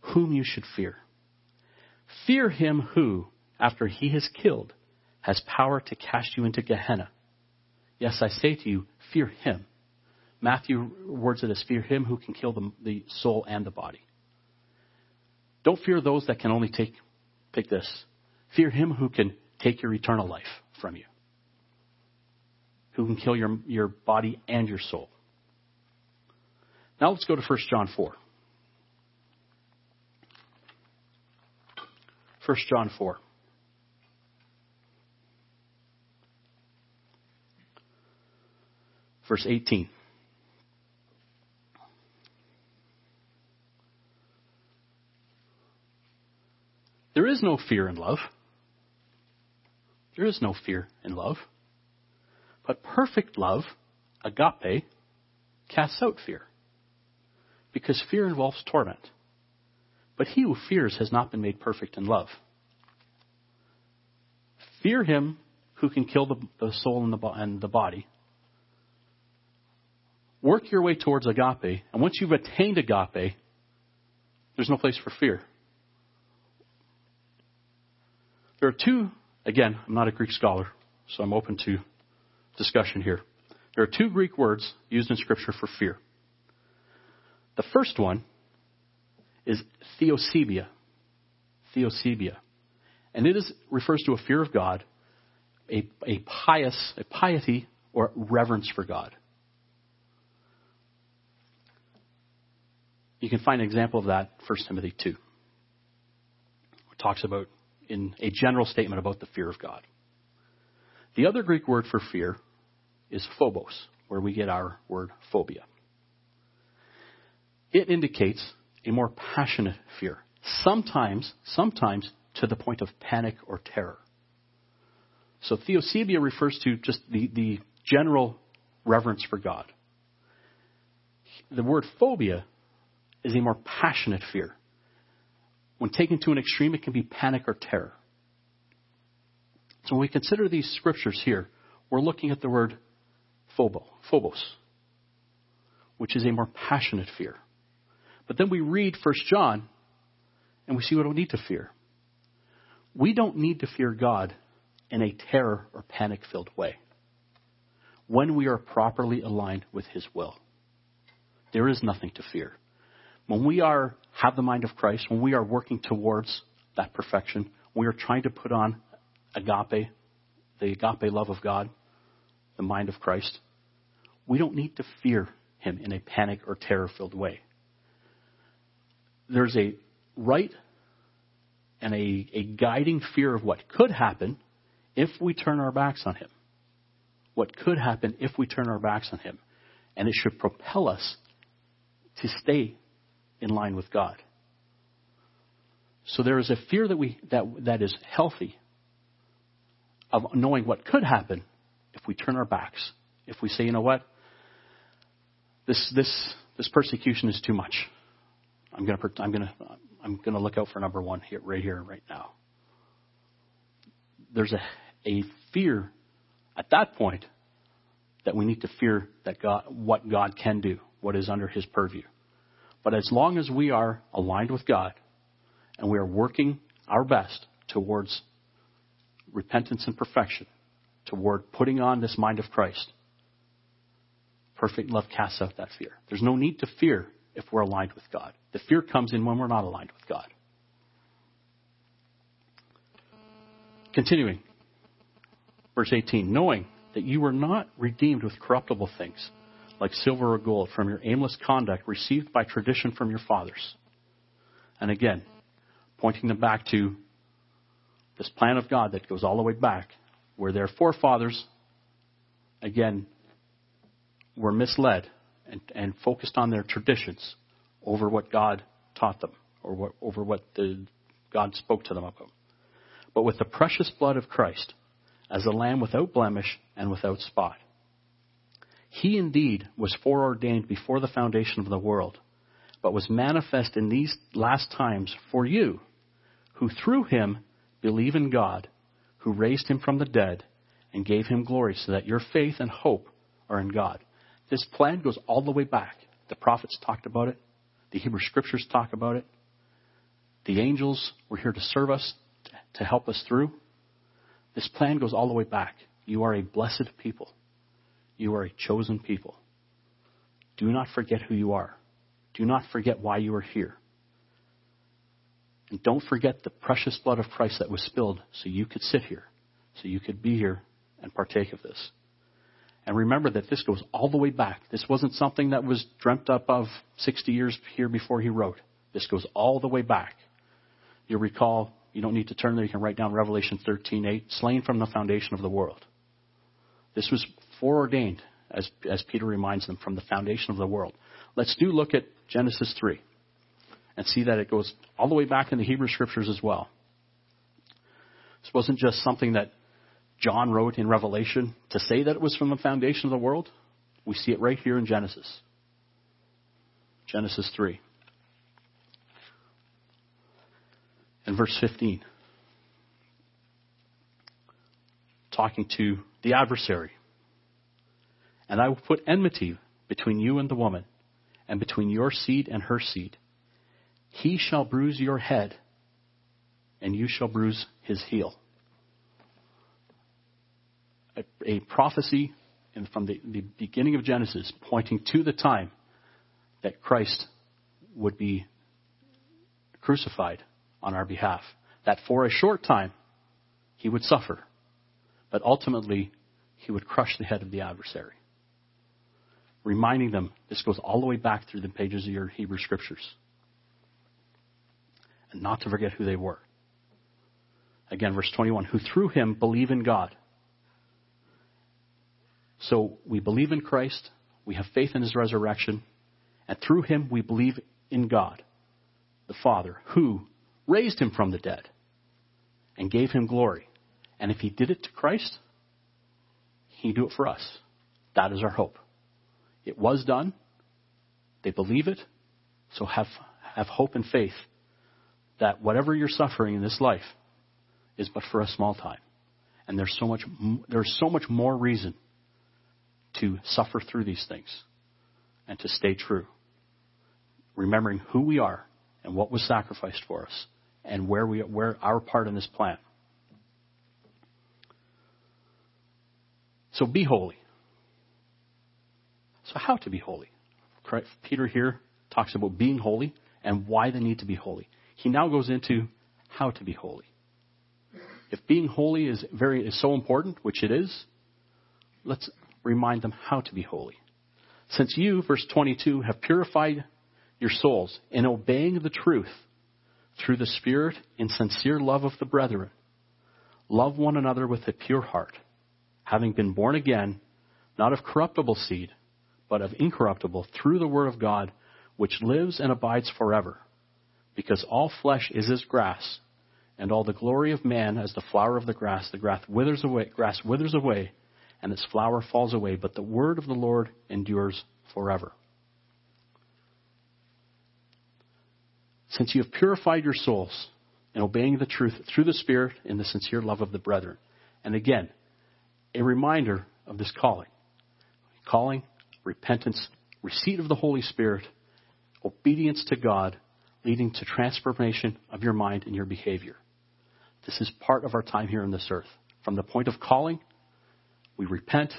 whom you should fear. Fear him who, after he has killed, has power to cast you into Gehenna. Yes, I say to you, fear him. Matthew words it as fear him who can kill the, the soul and the body. Don't fear those that can only take, take this. Fear him who can take your eternal life from you. who can kill your, your body and your soul. Now let's go to 1 John 4. 1 John 4. Verse 18. There is no fear in love. There is no fear in love. But perfect love, agape, casts out fear. Because fear involves torment. But he who fears has not been made perfect in love. Fear him who can kill the, the soul and the, and the body. Work your way towards agape, and once you've attained agape, there's no place for fear. There are two, again, I'm not a Greek scholar, so I'm open to discussion here. There are two Greek words used in Scripture for fear. The first one is theosebia. Theosebia. And it is, refers to a fear of God, a, a pious, a piety or reverence for God. You can find an example of that in 1 Timothy 2. It talks about in a general statement about the fear of God. The other Greek word for fear is phobos, where we get our word phobia. It indicates a more passionate fear, sometimes, sometimes to the point of panic or terror. So theosebia refers to just the, the general reverence for God. The word phobia is a more passionate fear. When taken to an extreme, it can be panic or terror. So when we consider these scriptures here, we're looking at the word phobo, phobos, which is a more passionate fear. But then we read 1 John and we see what we need to fear. We don't need to fear God in a terror or panic filled way when we are properly aligned with His will. There is nothing to fear. When we are have the mind of Christ, when we are working towards that perfection, we are trying to put on agape, the agape love of God, the mind of Christ, we don't need to fear him in a panic or terror filled way. There's a right and a, a guiding fear of what could happen if we turn our backs on him. What could happen if we turn our backs on him. And it should propel us to stay in line with God. So there is a fear that we that that is healthy of knowing what could happen if we turn our backs. If we say, you know what, this this this persecution is too much. I'm gonna I'm gonna I'm gonna look out for number one here right here right now. There's a a fear at that point that we need to fear that God what God can do, what is under His purview. But as long as we are aligned with God and we are working our best towards repentance and perfection, toward putting on this mind of Christ, perfect love casts out that fear. There's no need to fear if we're aligned with God. The fear comes in when we're not aligned with God. Continuing, verse 18, knowing that you were not redeemed with corruptible things like silver or gold, from your aimless conduct received by tradition from your fathers. And again, pointing them back to this plan of God that goes all the way back, where their forefathers, again, were misled and, and focused on their traditions over what God taught them or what, over what the, God spoke to them about. But with the precious blood of Christ, as a lamb without blemish and without spot, he indeed was foreordained before the foundation of the world, but was manifest in these last times for you, who through him believe in God, who raised him from the dead and gave him glory, so that your faith and hope are in God. This plan goes all the way back. The prophets talked about it, the Hebrew scriptures talk about it. The angels were here to serve us, to help us through. This plan goes all the way back. You are a blessed people. You are a chosen people. Do not forget who you are. Do not forget why you are here. And don't forget the precious blood of Christ that was spilled so you could sit here, so you could be here and partake of this. And remember that this goes all the way back. This wasn't something that was dreamt up of 60 years here before he wrote. This goes all the way back. You recall, you don't need to turn there, you can write down Revelation 13:8, slain from the foundation of the world. This was foreordained, as, as Peter reminds them, from the foundation of the world. Let's do look at Genesis 3 and see that it goes all the way back in the Hebrew scriptures as well. This wasn't just something that John wrote in Revelation to say that it was from the foundation of the world. We see it right here in Genesis. Genesis 3. And verse 15. Talking to the adversary. And I will put enmity between you and the woman, and between your seed and her seed. He shall bruise your head, and you shall bruise his heel. A, a prophecy from the, the beginning of Genesis pointing to the time that Christ would be crucified on our behalf. That for a short time he would suffer, but ultimately he would crush the head of the adversary. Reminding them, this goes all the way back through the pages of your Hebrew scriptures and not to forget who they were. Again, verse 21 who through him believe in God. So we believe in Christ, we have faith in his resurrection, and through him we believe in God, the Father, who raised him from the dead and gave him glory. And if he did it to Christ, he do it for us. That is our hope. It was done. They believe it. So have, have hope and faith that whatever you're suffering in this life is but for a small time. And there's so much, there's so much more reason to suffer through these things and to stay true. Remembering who we are and what was sacrificed for us and where we, where our part in this plan. So be holy. So how to be holy? Peter here talks about being holy and why the need to be holy he now goes into how to be holy. If being holy is very is so important, which it is, let's remind them how to be holy. Since you, verse 22, have purified your souls in obeying the truth through the Spirit in sincere love of the brethren, love one another with a pure heart, having been born again, not of corruptible seed, but of incorruptible, through the Word of God, which lives and abides forever because all flesh is as grass, and all the glory of man as the flower of the grass. The grass withers away, grass withers away, and its flower falls away, but the word of the Lord endures forever. Since you have purified your souls in obeying the truth through the Spirit in the sincere love of the brethren. And again, a reminder of this calling. Calling, repentance, receipt of the Holy Spirit, obedience to God, leading to transformation of your mind and your behavior. This is part of our time here on this earth. From the point of calling, we repent,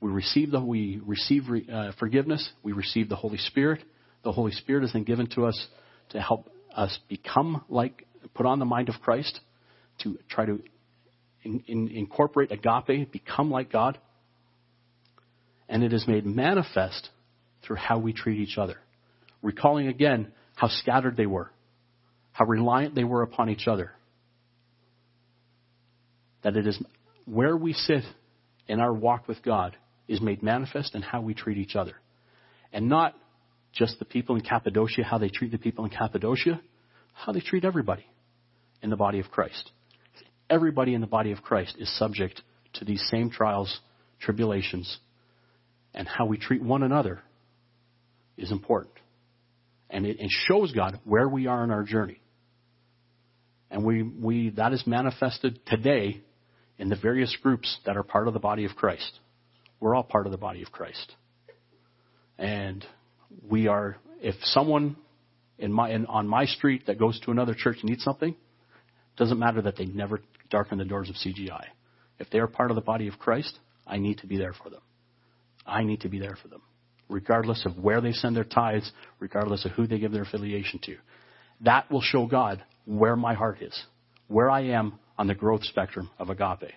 we receive the we receive uh, forgiveness, we receive the Holy Spirit. The Holy Spirit is then given to us to help us become like, put on the mind of Christ, to try to in, in, incorporate agape, become like God. And it is made manifest through how we treat each other. Recalling again how scattered they were, how reliant they were upon each other. That it is where we sit in our walk with God is made manifest in how we treat each other. And not just the people in Cappadocia, how they treat the people in Cappadocia, how they treat everybody in the body of Christ. Everybody in the body of Christ is subject to these same trials, tribulations, and how we treat one another is important and it, it shows God where we are in our journey. And we, we, that is manifested today in the various groups that are part of the body of Christ. We're all part of the body of Christ. And we are, if someone in my, in, on my street that goes to another church needs something, doesn't matter that they never darken the doors of CGI. If they are part of the body of Christ, I need to be there for them. I need to be there for them regardless of where they send their tithes, regardless of who they give their affiliation to. That will show God where my heart is, where I am on the growth spectrum of agape,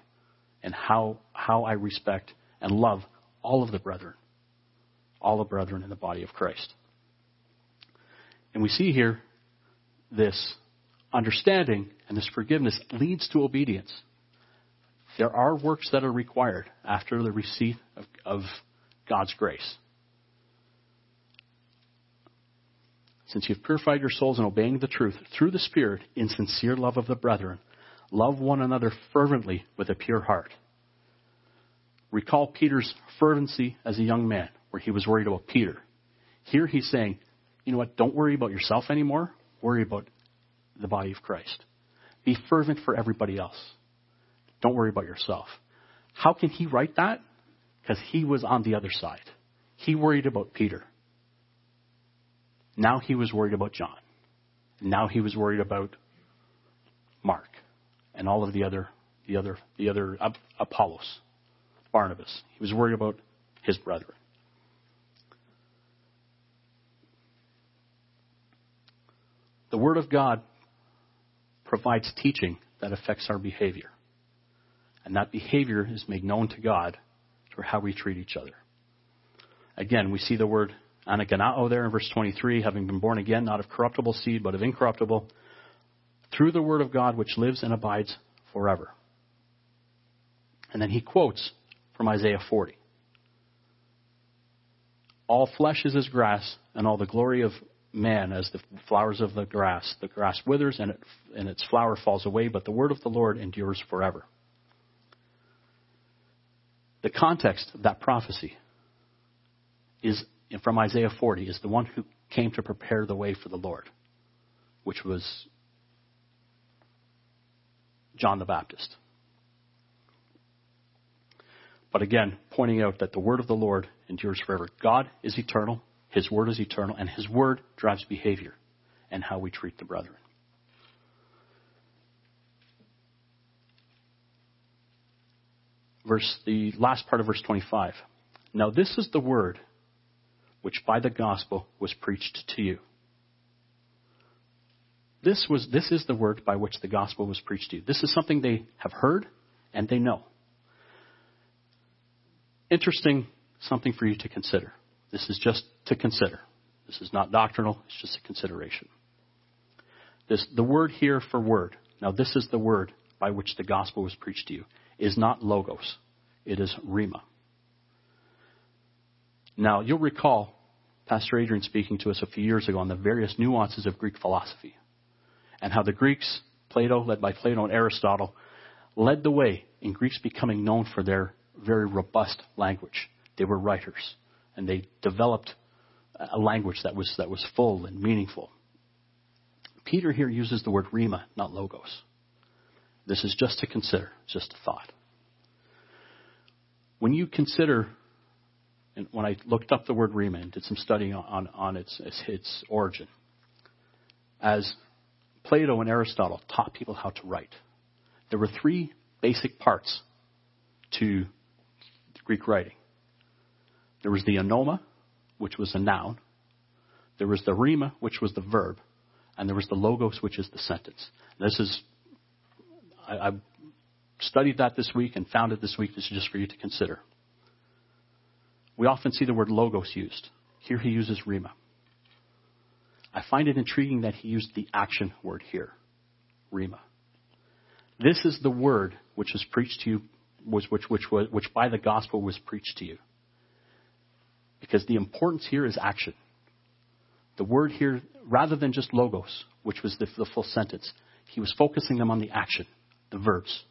and how, how I respect and love all of the brethren, all the brethren in the body of Christ. And we see here this understanding and this forgiveness leads to obedience. There are works that are required after the receipt of, of God's grace. Since you've purified your souls in obeying the truth through the Spirit in sincere love of the brethren, love one another fervently with a pure heart. Recall Peter's fervency as a young man, where he was worried about Peter. Here he's saying, you know what, don't worry about yourself anymore, worry about the body of Christ. Be fervent for everybody else. Don't worry about yourself. How can he write that? Because he was on the other side. He worried about Peter. Now he was worried about John. Now he was worried about Mark and all of the other the other the other Apollos, Barnabas. He was worried about his brethren. The Word of God provides teaching that affects our behavior. And that behavior is made known to God through how we treat each other. Again, we see the word anagennao there in verse 23, having been born again, not of corruptible seed, but of incorruptible, through the word of God which lives and abides forever. And then he quotes from Isaiah 40. All flesh is as grass, and all the glory of man as the flowers of the grass. The grass withers and, it, and its flower falls away, but the word of the Lord endures forever. The context of that prophecy is from Isaiah 40 is the one who came to prepare the way for the Lord, which was John the Baptist. But again, pointing out that the word of the Lord endures forever. God is eternal, His word is eternal, and His word drives behavior and how we treat the brethren. Verse, the last part of verse 25. Now this is the word which by the gospel was preached to you. This, was, this is the word by which the gospel was preached to you. This is something they have heard and they know. Interesting, something for you to consider. This is just to consider. This is not doctrinal, it's just a consideration. This, the word here for word, now this is the word by which the gospel was preached to you, is not logos, it is rhema. Now, you'll recall Pastor Adrian speaking to us a few years ago on the various nuances of Greek philosophy and how the Greeks, Plato, led by Plato and Aristotle, led the way in Greeks becoming known for their very robust language. They were writers, and they developed a language that was, that was full and meaningful. Peter here uses the word rhema, not logos. This is just to consider, just a thought. When you consider and when I looked up the word Rhema and did some studying on, on its, its, its origin, as Plato and Aristotle taught people how to write, there were three basic parts to Greek writing. There was the onoma, which was a noun. There was the rhema, which was the verb. And there was the logos, which is the sentence. This is, I, I studied that this week and found it this week. This is just for you to consider. We often see the word logos used. Here he uses rhema. I find it intriguing that he used the action word here, rhema. This is the word which was preached to you, which, which, which, which by the gospel was preached to you. Because the importance here is action. The word here, rather than just logos, which was the, the full sentence, he was focusing them on the action, the verbs.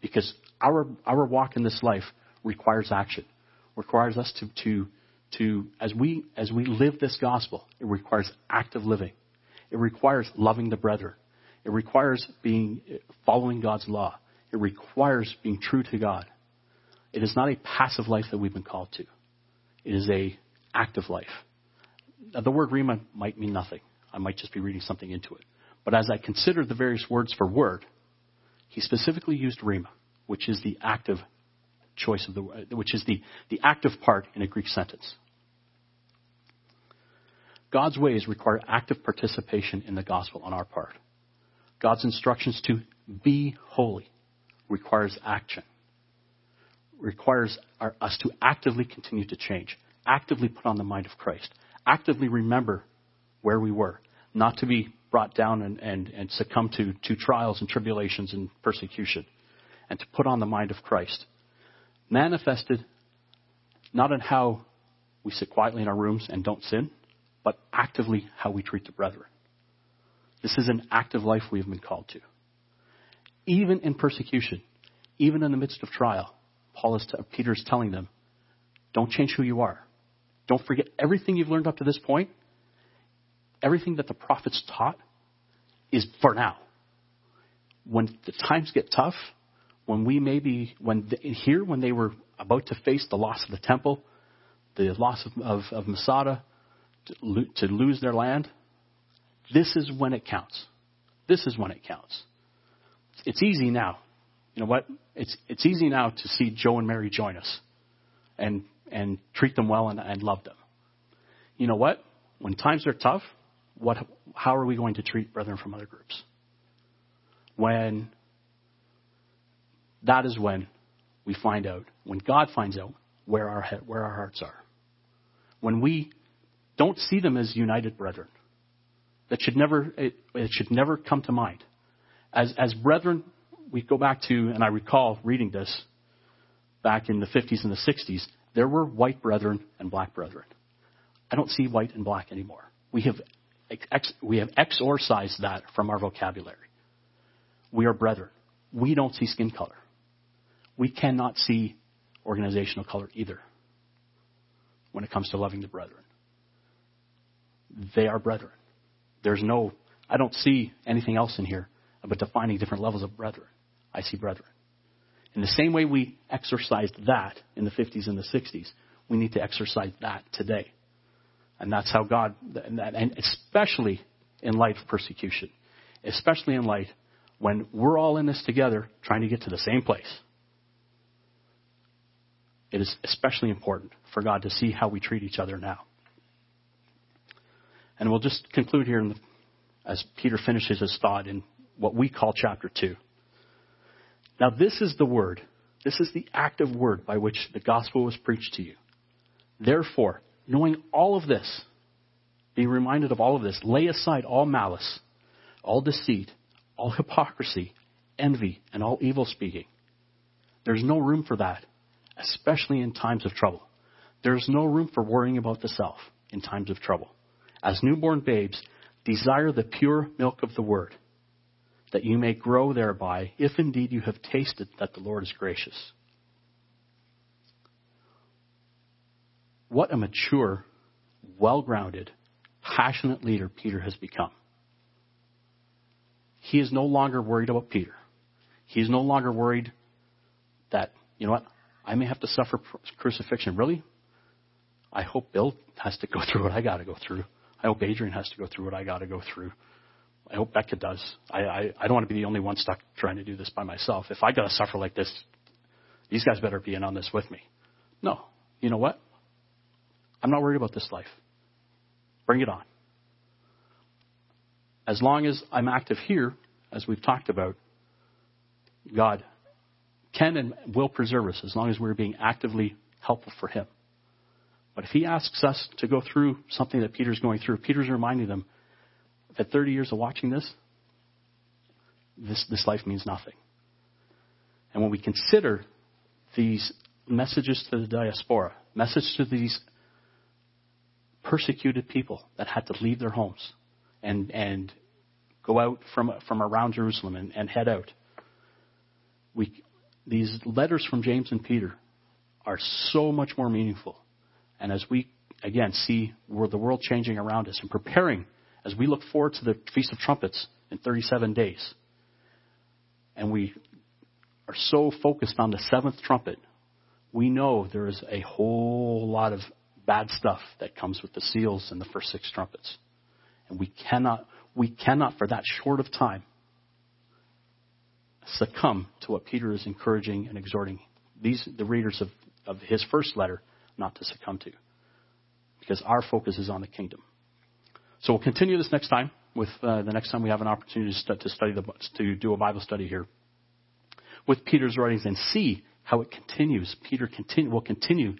Because our, our walk in this life requires action requires us to, to, to as, we, as we live this gospel, it requires active living. It requires loving the brethren. It requires being, following God's law. It requires being true to God. It is not a passive life that we've been called to. It is a active life. Now, the word rhema might mean nothing. I might just be reading something into it. But as I consider the various words for word, he specifically used rhema, which is the active choice of the which is the, the active part in a Greek sentence. God's ways require active participation in the gospel on our part. God's instructions to be holy requires action. requires our, us to actively continue to change, actively put on the mind of Christ, actively remember where we were, not to be brought down and, and, and succumb to, to trials and tribulations and persecution, and to put on the mind of Christ. Manifested not in how we sit quietly in our rooms and don't sin, but actively how we treat the brethren. This is an active life we have been called to. Even in persecution, even in the midst of trial, Paul is Peter is telling them, don't change who you are. Don't forget everything you've learned up to this point. Everything that the prophets taught is for now. When the times get tough, when we maybe, when the, here, when they were about to face the loss of the temple, the loss of, of, of Masada, to, lo- to lose their land, this is when it counts. This is when it counts. It's easy now. You know what? It's, it's easy now to see Joe and Mary join us and, and treat them well and, and love them. You know what? When times are tough, what, how are we going to treat brethren from other groups? When that is when we find out, when God finds out where our, head, where our hearts are. When we don't see them as united brethren, that should never, it, it should never come to mind. As, as brethren, we go back to, and I recall reading this back in the 50s and the 60s, there were white brethren and black brethren. I don't see white and black anymore. We have, ex, we have exorcised that from our vocabulary. We are brethren. We don't see skin color. We cannot see organizational color either when it comes to loving the brethren. They are brethren. There's no, I don't see anything else in here about defining different levels of brethren. I see brethren. In the same way we exercised that in the 50s and the 60s, we need to exercise that today. And that's how God, and especially in light of persecution, especially in light when we're all in this together trying to get to the same place. It is especially important for God to see how we treat each other now. And we'll just conclude here the, as Peter finishes his thought in what we call chapter 2. Now, this is the word. This is the active word by which the gospel was preached to you. Therefore, knowing all of this, being reminded of all of this, lay aside all malice, all deceit, all hypocrisy, envy, and all evil speaking. There's no room for that, especially in times of trouble. There's no room for worrying about the self in times of trouble. As newborn babes, desire the pure milk of the word that you may grow thereby, if indeed you have tasted that the Lord is gracious. What a mature, well grounded, passionate leader Peter has become. He is no longer worried about Peter. He is no longer worried that, you know what, I may have to suffer crucifixion. Really? I hope Bill has to go through what I got to go through. I hope Adrian has to go through what I got to go through. I hope Becca does. I, I, I don't want to be the only one stuck trying to do this by myself. If I got to suffer like this, these guys better be in on this with me. No. You know what? I'm not worried about this life. Bring it on. As long as I'm active here, as we've talked about, God can and will preserve us as long as we're being actively helpful for Him. But if He asks us to go through something that Peter's going through, Peter's reminding them, that 30 years of watching this, this, this life means nothing. And when we consider these messages to the diaspora, message to these persecuted people that had to leave their homes and, and go out from, from around Jerusalem and, and head out, we, these letters from James and Peter are so much more meaningful. And as we, again, see where the world changing around us and preparing as we look forward to the Feast of Trumpets in 37 days, and we are so focused on the seventh trumpet, we know there is a whole lot of bad stuff that comes with the seals and the first six trumpets. And we cannot, we cannot, for that short of time, succumb to what Peter is encouraging and exhorting these, the readers of, of his first letter not to succumb to. Because our focus is on the kingdom. So we'll continue this next time with uh, the next time we have an opportunity to, to study the, to do a Bible study here with Peter's writings and see how it continues. Peter continue, will continue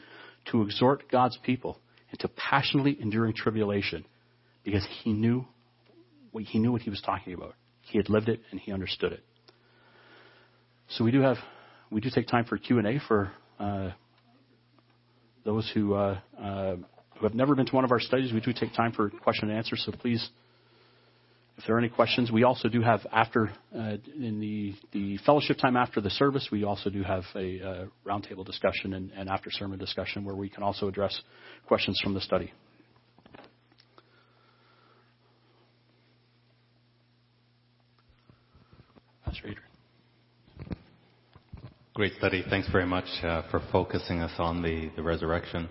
to exhort God's people into passionately enduring tribulation because he knew what he knew what he was talking about. He had lived it and he understood it. So we do have we do take time for Q and A for uh, those who uh, uh, who have never been to one of our studies. We do take time for question and answer. So please if there are any questions, we also do have after uh, in the, the fellowship time after the service, we also do have a uh, roundtable discussion and, and after sermon discussion where we can also address questions from the study. Pastor Adrian. Great study. Thanks very much uh, for focusing us on the, the resurrection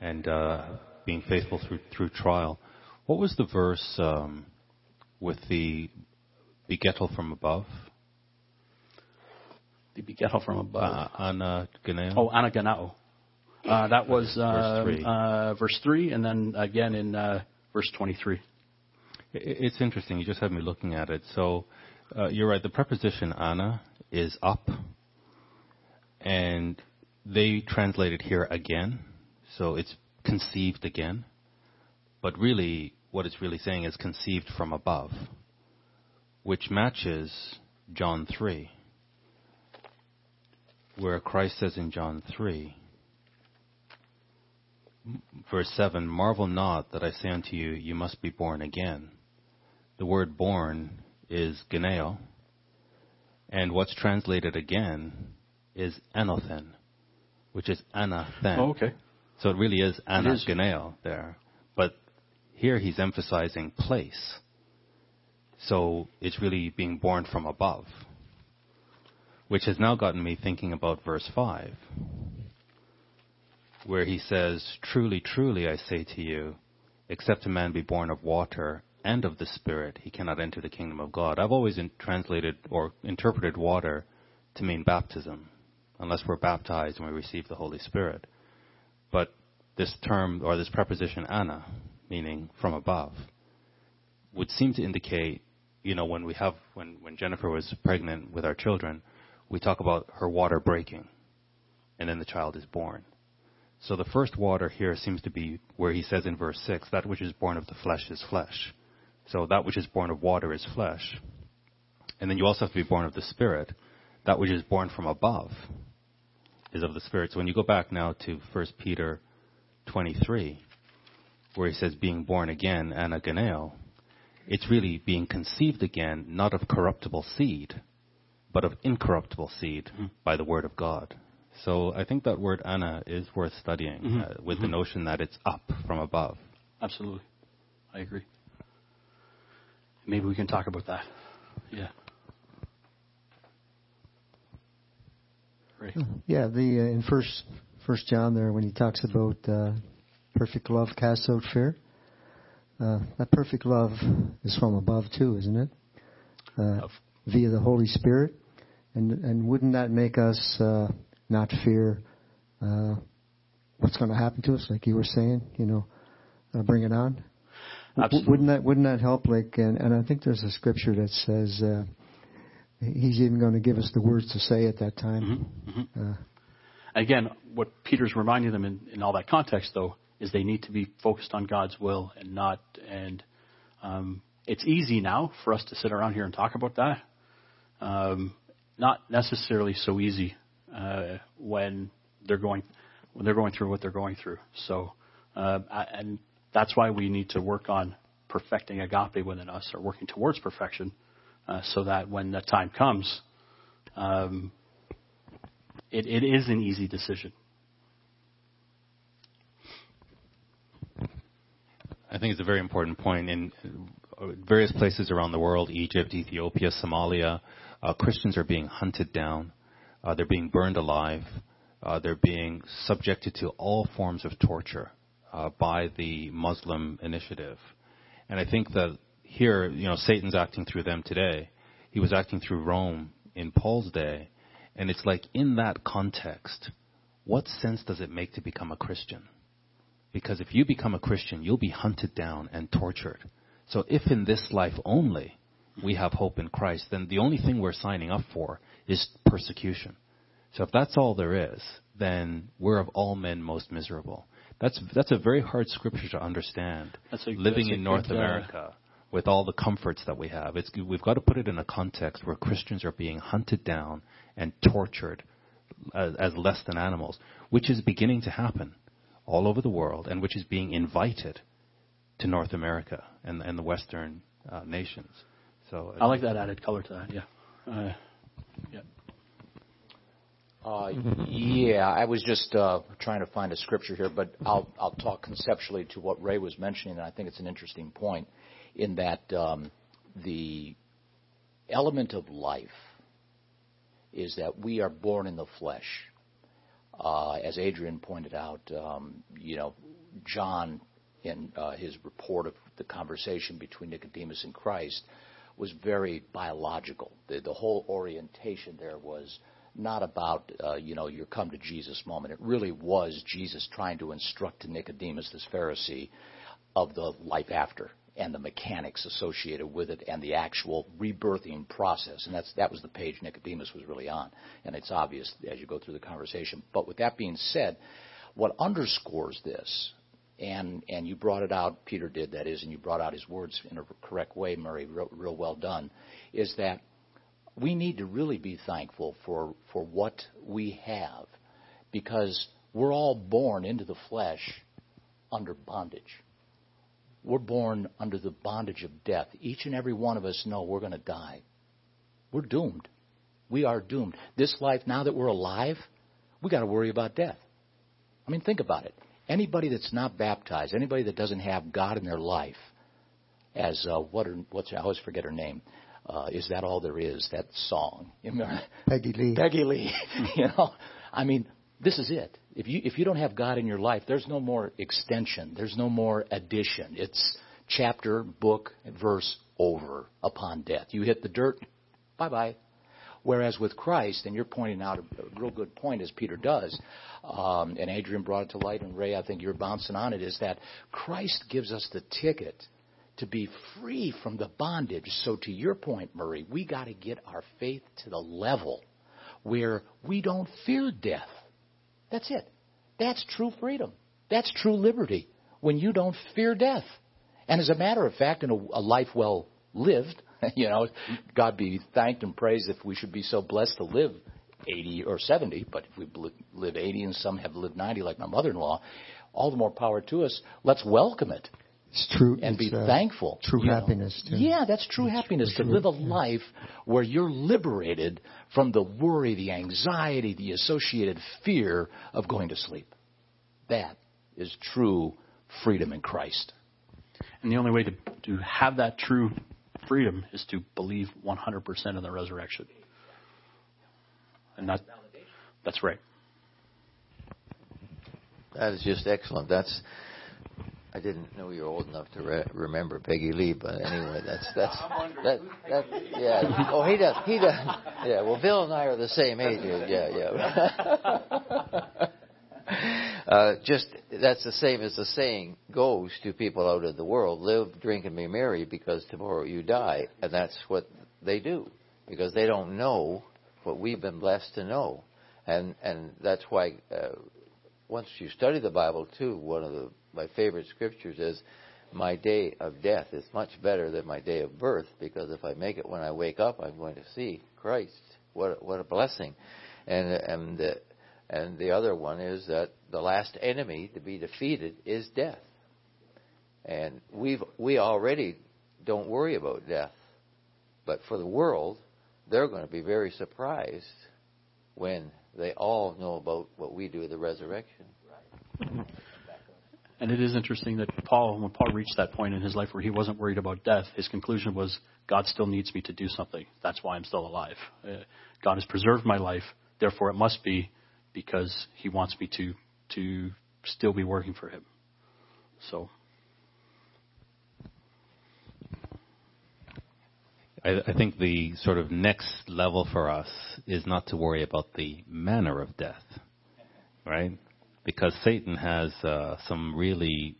and uh, being faithful through through trial. What was the verse? Um, with the begettal from above? The begettal from above. Uh, anagennao. Oh, anagennao. Uh, that was uh, verse, three. Uh, verse three, and then again in uh, verse twenty-three. It's interesting. You just had me looking at it. So uh, you're right. The preposition ana is up, and they translate it here again. So it's conceived again. But really, what it's really saying is conceived from above, which matches John 3, where Christ says in John 3, verse 7 Marvel not that I say unto you, you must be born again. The word born is gennao, and what's translated again is anothen, which is anathen. Oh, okay. So it really is anagennao there. Here he's emphasizing place. So it's really being born from above. Which has now gotten me thinking about verse 5, where he says, Truly, truly, I say to you, except a man be born of water and of the Spirit, he cannot enter the kingdom of God. I've always translated or interpreted water to mean baptism, unless we're baptized and we receive the Holy Spirit. But this term, or this preposition ana, meaning from above, would seem to indicate, you know, when we have, when, when Jennifer was pregnant with our children, we talk about her water breaking, and then the child is born. So the first water here seems to be where he says in verse 6, that which is born of the flesh is flesh. So that which is born of water is flesh. And then you also have to be born of the Spirit. That which is born from above is of the Spirit. So when you go back now to 1 Peter 23, where he says being born again, anagennao, it's really being conceived again, not of corruptible seed, but of incorruptible seed mm-hmm. by the word of God. So I think that word ana is worth studying mm-hmm. uh, with mm-hmm. the notion that it's up from above. Absolutely. I agree. Maybe we can talk about that. Yeah. Right. Yeah, the uh, in first First John there when he talks about uh, Perfect love casts out fear. Uh, that perfect love is from above too, isn't it? Uh, via the Holy Spirit, and and wouldn't that make us uh, not fear uh, what's going to happen to us, like you were saying? You know, uh, bring it on. Absolutely. Wouldn't that wouldn't that help? Like, and, and I think there's a scripture that says uh, he's even going to give us the words to say at that time. Mm-hmm. Mm-hmm. Uh, Again, what Peter's reminding them in, in all that context, though, is they need to be focused on God's will and not. And um, it's easy now for us to sit around here and talk about that. Um, not necessarily so easy uh, when they're going when they're going through what they're going through. So, uh, and that's why we need to work on perfecting agape within us, or working towards perfection, uh, so that when the time comes, um, it, it is an easy decision. I think it's a very important point. In various places around the world, Egypt, Ethiopia, Somalia, uh, Christians are being hunted down. Uh, they're being burned alive. Uh, they're being subjected to all forms of torture uh, by the Muslim initiative. And I think that here, you know, Satan's acting through them today. He was acting through Rome in Paul's day. And it's like, in that context, what sense does it make to become a Christian? Because if you become a Christian, you'll be hunted down and tortured. So if in this life only we have hope in Christ, then the only thing we're signing up for is persecution. So if that's all there is, then we're of all men most miserable. That's that's a very hard scripture to understand. That's a- living in North good, uh, America with all the comforts that we have. It's we've got to put it in a context where Christians are being hunted down and tortured as, as less than animals, which is beginning to happen all over the world, and which is being invited to North America and, and the Western uh, nations. So I like that added color to that. Yeah. Uh, yeah. Uh, yeah, I was just uh, trying to find a scripture here, but I'll I'll talk conceptually to what Ray was mentioning, and I think it's an interesting point in that um, the element of life is that we are born in the flesh. Uh, as Adrian pointed out, um, you know, John in uh, his report of the conversation between Nicodemus and Christ was very biological. The, the whole orientation there was not about uh, you know your come to Jesus moment. It really was Jesus trying to instruct Nicodemus, this Pharisee, of the life after and the mechanics associated with it and the actual rebirthing process. And that's that was the page Nicodemus was really on. And it's obvious as you go through the conversation. But with that being said, what underscores this and and you brought it out, Peter did that is, and you brought out his words in a correct way, Murray, real, real well done, is that we need to really be thankful for for what we have, because we're all born into the flesh under bondage. We're born under the bondage of death. Each and every one of us know we're going to die. We're doomed. We are doomed. This life, now that we're alive, we got to worry about death. I mean, think about it. Anybody that's not baptized, anybody that doesn't have God in their life, as uh, what her, what's I always forget her name. Uh, is that all there is? That song, Peggy Lee. Peggy Lee. you know, I mean, this is it. If you if you don't have God in your life, there's no more extension. There's no more addition. It's chapter, book, verse over upon death. You hit the dirt, bye bye. Whereas with Christ, and you're pointing out a real good point as Peter does, um, and Adrian brought it to light, and Ray, I think you're bouncing on it, is that Christ gives us the ticket to be free from the bondage. So to your point, Murray, we got to get our faith to the level where we don't fear death. That's it. That's true freedom. That's true liberty when you don't fear death. And as a matter of fact, in a, a life well lived, you know, God be thanked and praised if we should be so blessed to live 80 or 70, but if we live 80 and some have lived 90, like my mother in law, all the more power to us. Let's welcome it It's true. and it's, be uh, thankful. True happiness. Too. Yeah, that's true happiness to live a yeah. life where you're liberated from the worry, the anxiety, the associated fear of going to sleep. That is true freedom in Christ. And the only way to, to have that true freedom is to believe 100% in the resurrection. And that, that's right. That is just excellent. That's I didn't know you were old enough to re- remember Peggy Lee, but anyway, that's that's that that yeah. Oh, he does. He does. Yeah. Well, Bill and I are the same age. Yeah, yeah. Uh, just that's the same as the saying goes to people out in the world: live, drink, and be merry, because tomorrow you die. And that's what they do, because they don't know what we've been blessed to know, and and that's why uh, once you study the Bible too, one of the, my favorite scriptures is, "My day of death is much better than my day of birth, because if I make it when I wake up, I'm going to see Christ. What a, what a blessing!" And and the, and the other one is that the last enemy to be defeated is death. And we've we already don't worry about death, but for the world, they're going to be very surprised when they all know about what we do with the resurrection. And it is interesting that Paul, when Paul reached that point in his life where he wasn't worried about death, his conclusion was, God still needs me to do something. That's why I'm still alive. Uh, God has preserved my life, therefore it must be because he wants me to, to still be working for him. So, I, I think the sort of next level for us is not to worry about the manner of death, right? Because Satan has uh, some really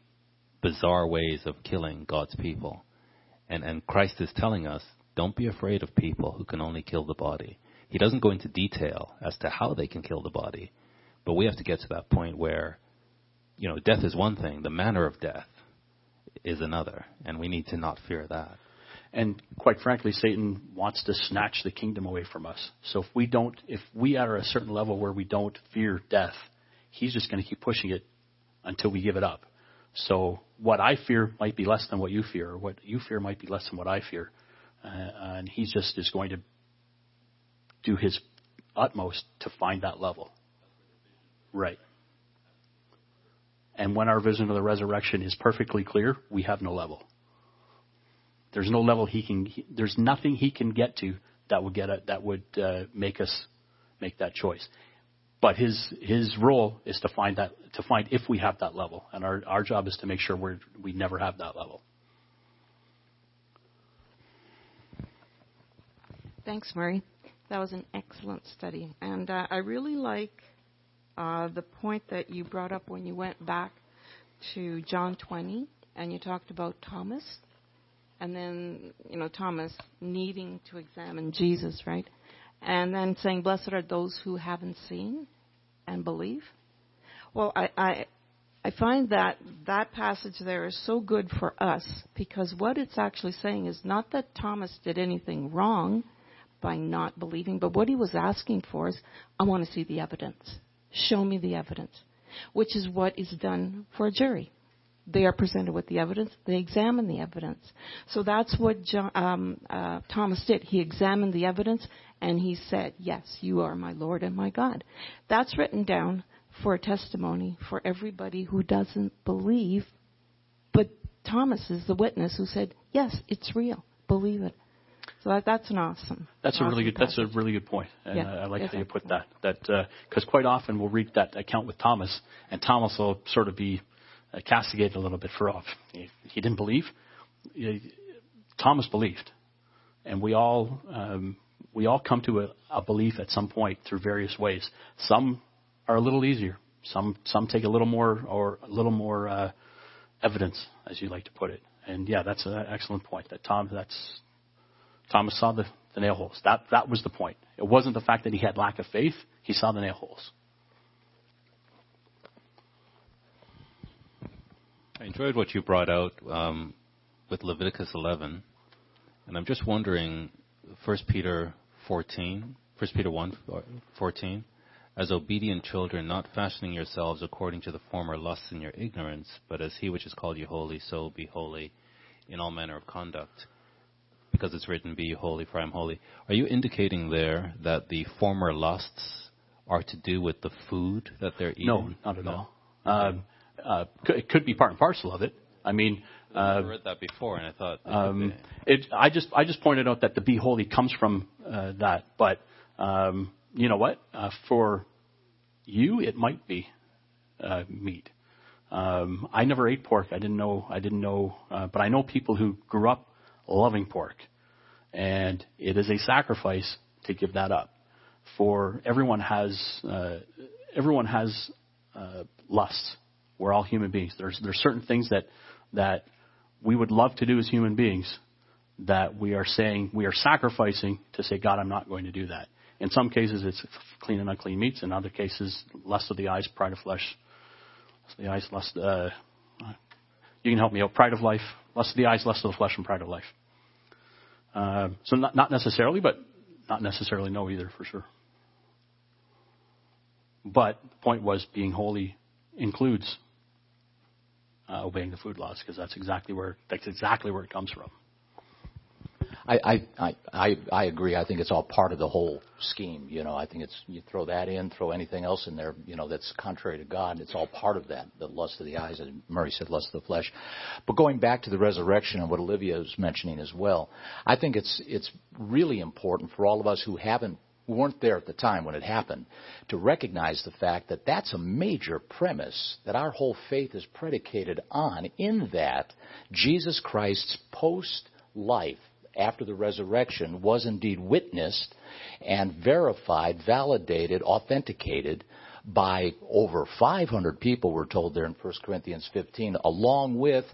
bizarre ways of killing God's people. And, and Christ is telling us, don't be afraid of people who can only kill the body. He doesn't go into detail as to how they can kill the body, but we have to get to that point where, you know, death is one thing, the manner of death is another, and we need to not fear that. And quite frankly, Satan wants to snatch the kingdom away from us. So if we don't, if we are at a certain level where we don't fear death, he's just going to keep pushing it until we give it up. So what I fear might be less than what you fear, or what you fear might be less than what I fear. Uh, and he just is going to do his utmost to find that level. Right. And when our vision of the resurrection is perfectly clear, we have no level. There's no level he can. He, there's nothing he can get to that would get a, that would uh, make us make that choice. But his his role is to find that to find if we have that level, and our our job is to make sure we we never have that level. Thanks, Murray. That was an excellent study, and uh, I really like uh, the point that you brought up when you went back to John 20 and you talked about Thomas, and then you know Thomas needing to examine Jesus, right? And then saying, "Blessed are those who haven't seen and believe." Well, I, I I find that that passage there is so good for us because what it's actually saying is not that Thomas did anything wrong by not believing, but what he was asking for is, I want to see the evidence. Show me the evidence, which is what is done for a jury. They are presented with the evidence. They examine the evidence. So that's what John, um, uh, Thomas did. He examined the evidence and he said, "Yes, you are my Lord and my God." That's written down for a testimony for everybody who doesn't believe. But Thomas is the witness who said, "Yes, it's real. Believe it." So that, that's an awesome. That's awesome a really good. Passage. That's a really good point, and Yeah, I, I like how you put that. That because quite often we'll read that account with Thomas, and Thomas will sort of be uh, castigated a little bit for off. He, he didn't believe. He- Thomas believed, and we all um, we all come to a, a belief at some point through various ways. Some are a little easier. Some some take a little more or a little more uh, evidence, as you like to put it. And yeah, that's an excellent point. That Tom, that's Thomas saw the, the nail holes. That that was the point. It wasn't the fact that he had lack of faith. He saw the nail holes. I enjoyed what you brought out um, with Leviticus 11, and I'm just wondering, 1 Peter 14, 1 Peter 1, 14, as obedient children, not fashioning yourselves according to the former lusts in your ignorance, but as he which has called you holy, so be holy in all manner of conduct. Because it's written, Be holy, for I am holy. Are you indicating there that the former lusts are to do with the food that they're eating? No, not at all. Um, uh, it could be part and parcel of it. I mean, uh, I read that before, and I thought, um, it, I just I just pointed out that the be holy comes from uh, that, but um, you know what? Uh, for you, it might be uh, meat. Um, I never ate pork. I didn't know. I didn't know, uh, but I know people who grew up loving pork, and it is a sacrifice to give that up. For everyone has uh, everyone has uh, lusts. We're all human beings. There's there's certain things that that we would love to do as human beings that we are saying we are sacrificing to say, God, I'm not going to do that. In some cases, it's clean and unclean meats. In other cases, lust of the eyes, pride of flesh. Lust of the eyes, lust. Uh, you can help me out. Pride of life, lust of the eyes, lust of the flesh, and pride of life. Uh, so not not necessarily, but not necessarily no either for sure. But the point was being holy includes uh, obeying the food laws because that's exactly where that's exactly where it comes from. I, I, I, I agree. I think it's all part of the whole scheme. You know, I think it's you throw that in, throw anything else in there. You know, that's contrary to God. It's all part of that. The lust of the eyes, and Murray said, lust of the flesh. But going back to the resurrection and what Olivia was mentioning as well, I think it's it's really important for all of us who haven't weren't there at the time when it happened to recognize the fact that that's a major premise that our whole faith is predicated on. In that Jesus Christ's post life after the resurrection was indeed witnessed and verified, validated, authenticated by over 500 people, we're told there in 1 Corinthians 15, along with,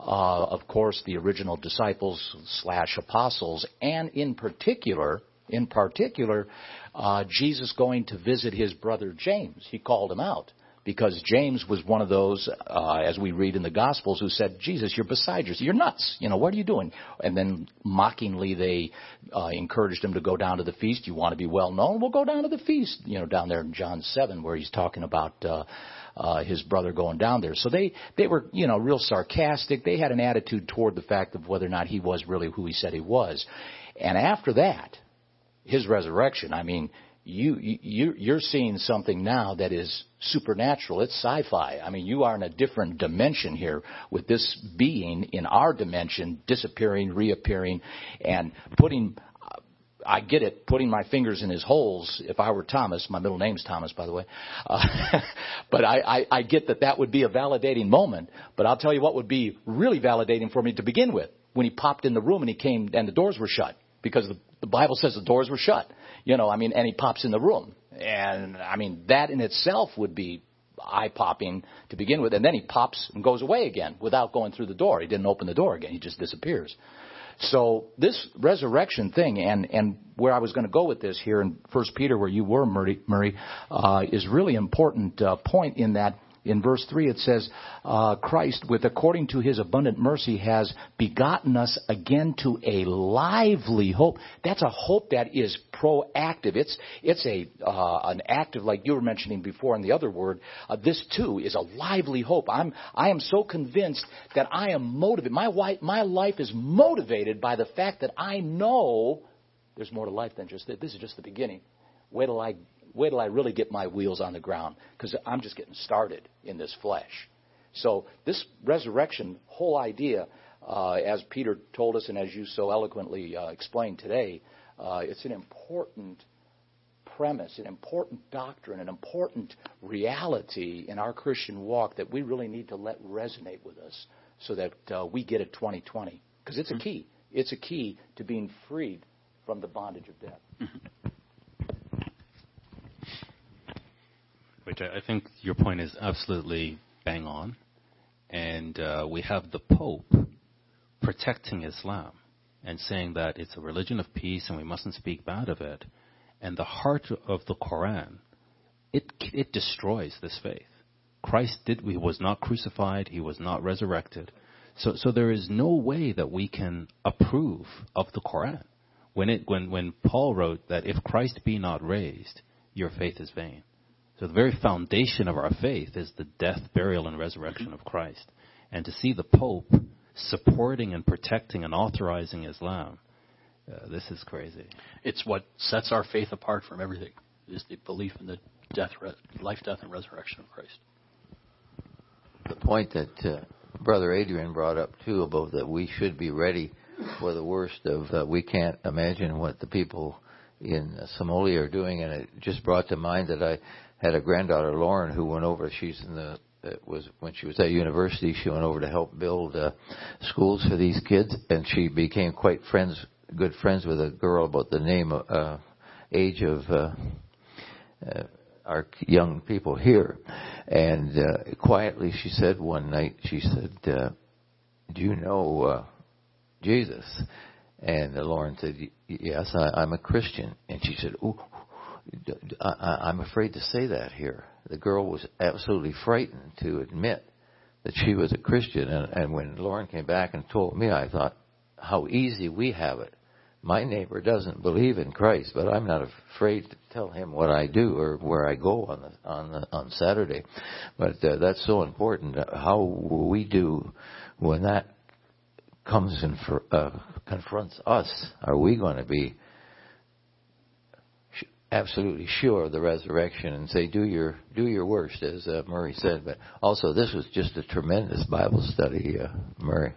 uh, of course, the original disciples slash apostles, and in particular, In particular, uh, Jesus going to visit his brother James. He called him out because James was one of those, uh, as we read in the Gospels, who said, "Jesus, you're beside yourself. You're nuts. You know what are you doing?" And then mockingly they uh, encouraged him to go down to the feast. You want to be well known? We'll go down to the feast. You know, down there in John seven, where he's talking about. Uh, uh, his brother going down there. So they they were you know real sarcastic. They had an attitude toward the fact of whether or not he was really who he said he was. And after that, his resurrection. I mean, you, you you're seeing something now that is supernatural. It's sci-fi. I mean, you are in a different dimension here with this being in our dimension disappearing, reappearing, and putting. I get it, putting my fingers in his holes. If I were Thomas, my middle name's Thomas, by the way, uh, but I, I, I get that that would be a validating moment. But I'll tell you what would be really validating for me to begin with when he popped in the room and he came and the doors were shut because the, the Bible says the doors were shut. You know, I mean, and he pops in the room. And I mean, that in itself would be eye popping to begin with. And then he pops and goes away again without going through the door. He didn't open the door again. He just disappears. So this resurrection thing, and and where I was going to go with this here in First Peter, where you were, Murray, Murray uh, is really important uh, point in that in verse 3 it says, uh, Christ, with according to his abundant mercy, has begotten us again to a lively hope. That's a hope that is proactive. It's, it's a, uh, an active, like you were mentioning before in the other word. Uh, this too is a lively hope. I'm, I am so convinced that I am motivated. My, wife, my life is motivated by the fact that I know there's more to life than just this. This is just the beginning. Wait till I wait till I really get my wheels on the ground because I'm just getting started in this flesh. So this resurrection whole idea, uh, as Peter told us and as you so eloquently uh, explained today, uh, it's an important premise, an important doctrine, an important reality in our Christian walk that we really need to let resonate with us so that uh, we get it 2020 because it's a mm-hmm. key. It's a key to being freed from the bondage of death. Which I, think your point is absolutely bang on. And uh, we have the Pope protecting Islam and saying that it's a religion of peace and we mustn't speak bad of it. And the heart of the Quran, it, it destroys this faith. Christ did, he was not crucified, he was not resurrected. So, so there is no way that we can approve of the Quran. When, it, when, when Paul wrote that if Christ be not raised, your faith is vain. So the very foundation of our faith is the death, burial, and resurrection of Christ. And to see the Pope supporting and protecting and authorizing Islam, uh, this is crazy. It's what sets our faith apart from everything, is the belief in the death, life, death, and resurrection of Christ. The point that uh, Brother Adrian brought up, too, about that we should be ready for the worst of, uh, we can't imagine what the people in Somalia are doing, and it just brought to mind that I had a granddaughter, Lauren, who went over. She's in the it was when she was at university. She went over to help build uh, schools for these kids, and she became quite friends, good friends with a girl about the name, uh, age of uh, uh, our young people here. And uh, quietly, she said one night, she said, uh, "Do you know uh, Jesus?" And Lauren said, "Yes, I, I'm a Christian." And she said, "Ooh, I, I'm afraid to say that here. The girl was absolutely frightened to admit that she was a Christian. And, and when Lauren came back and told me, I thought, how easy we have it. My neighbor doesn't believe in Christ, but I'm not afraid to tell him what I do or where I go on the, on the, on Saturday. But uh, that's so important. How we do when that comes and uh, confronts us? Are we going to be absolutely sure of the resurrection and say, do your do your worst, as uh, Murray said. But also, this was just a tremendous Bible study, uh, Murray.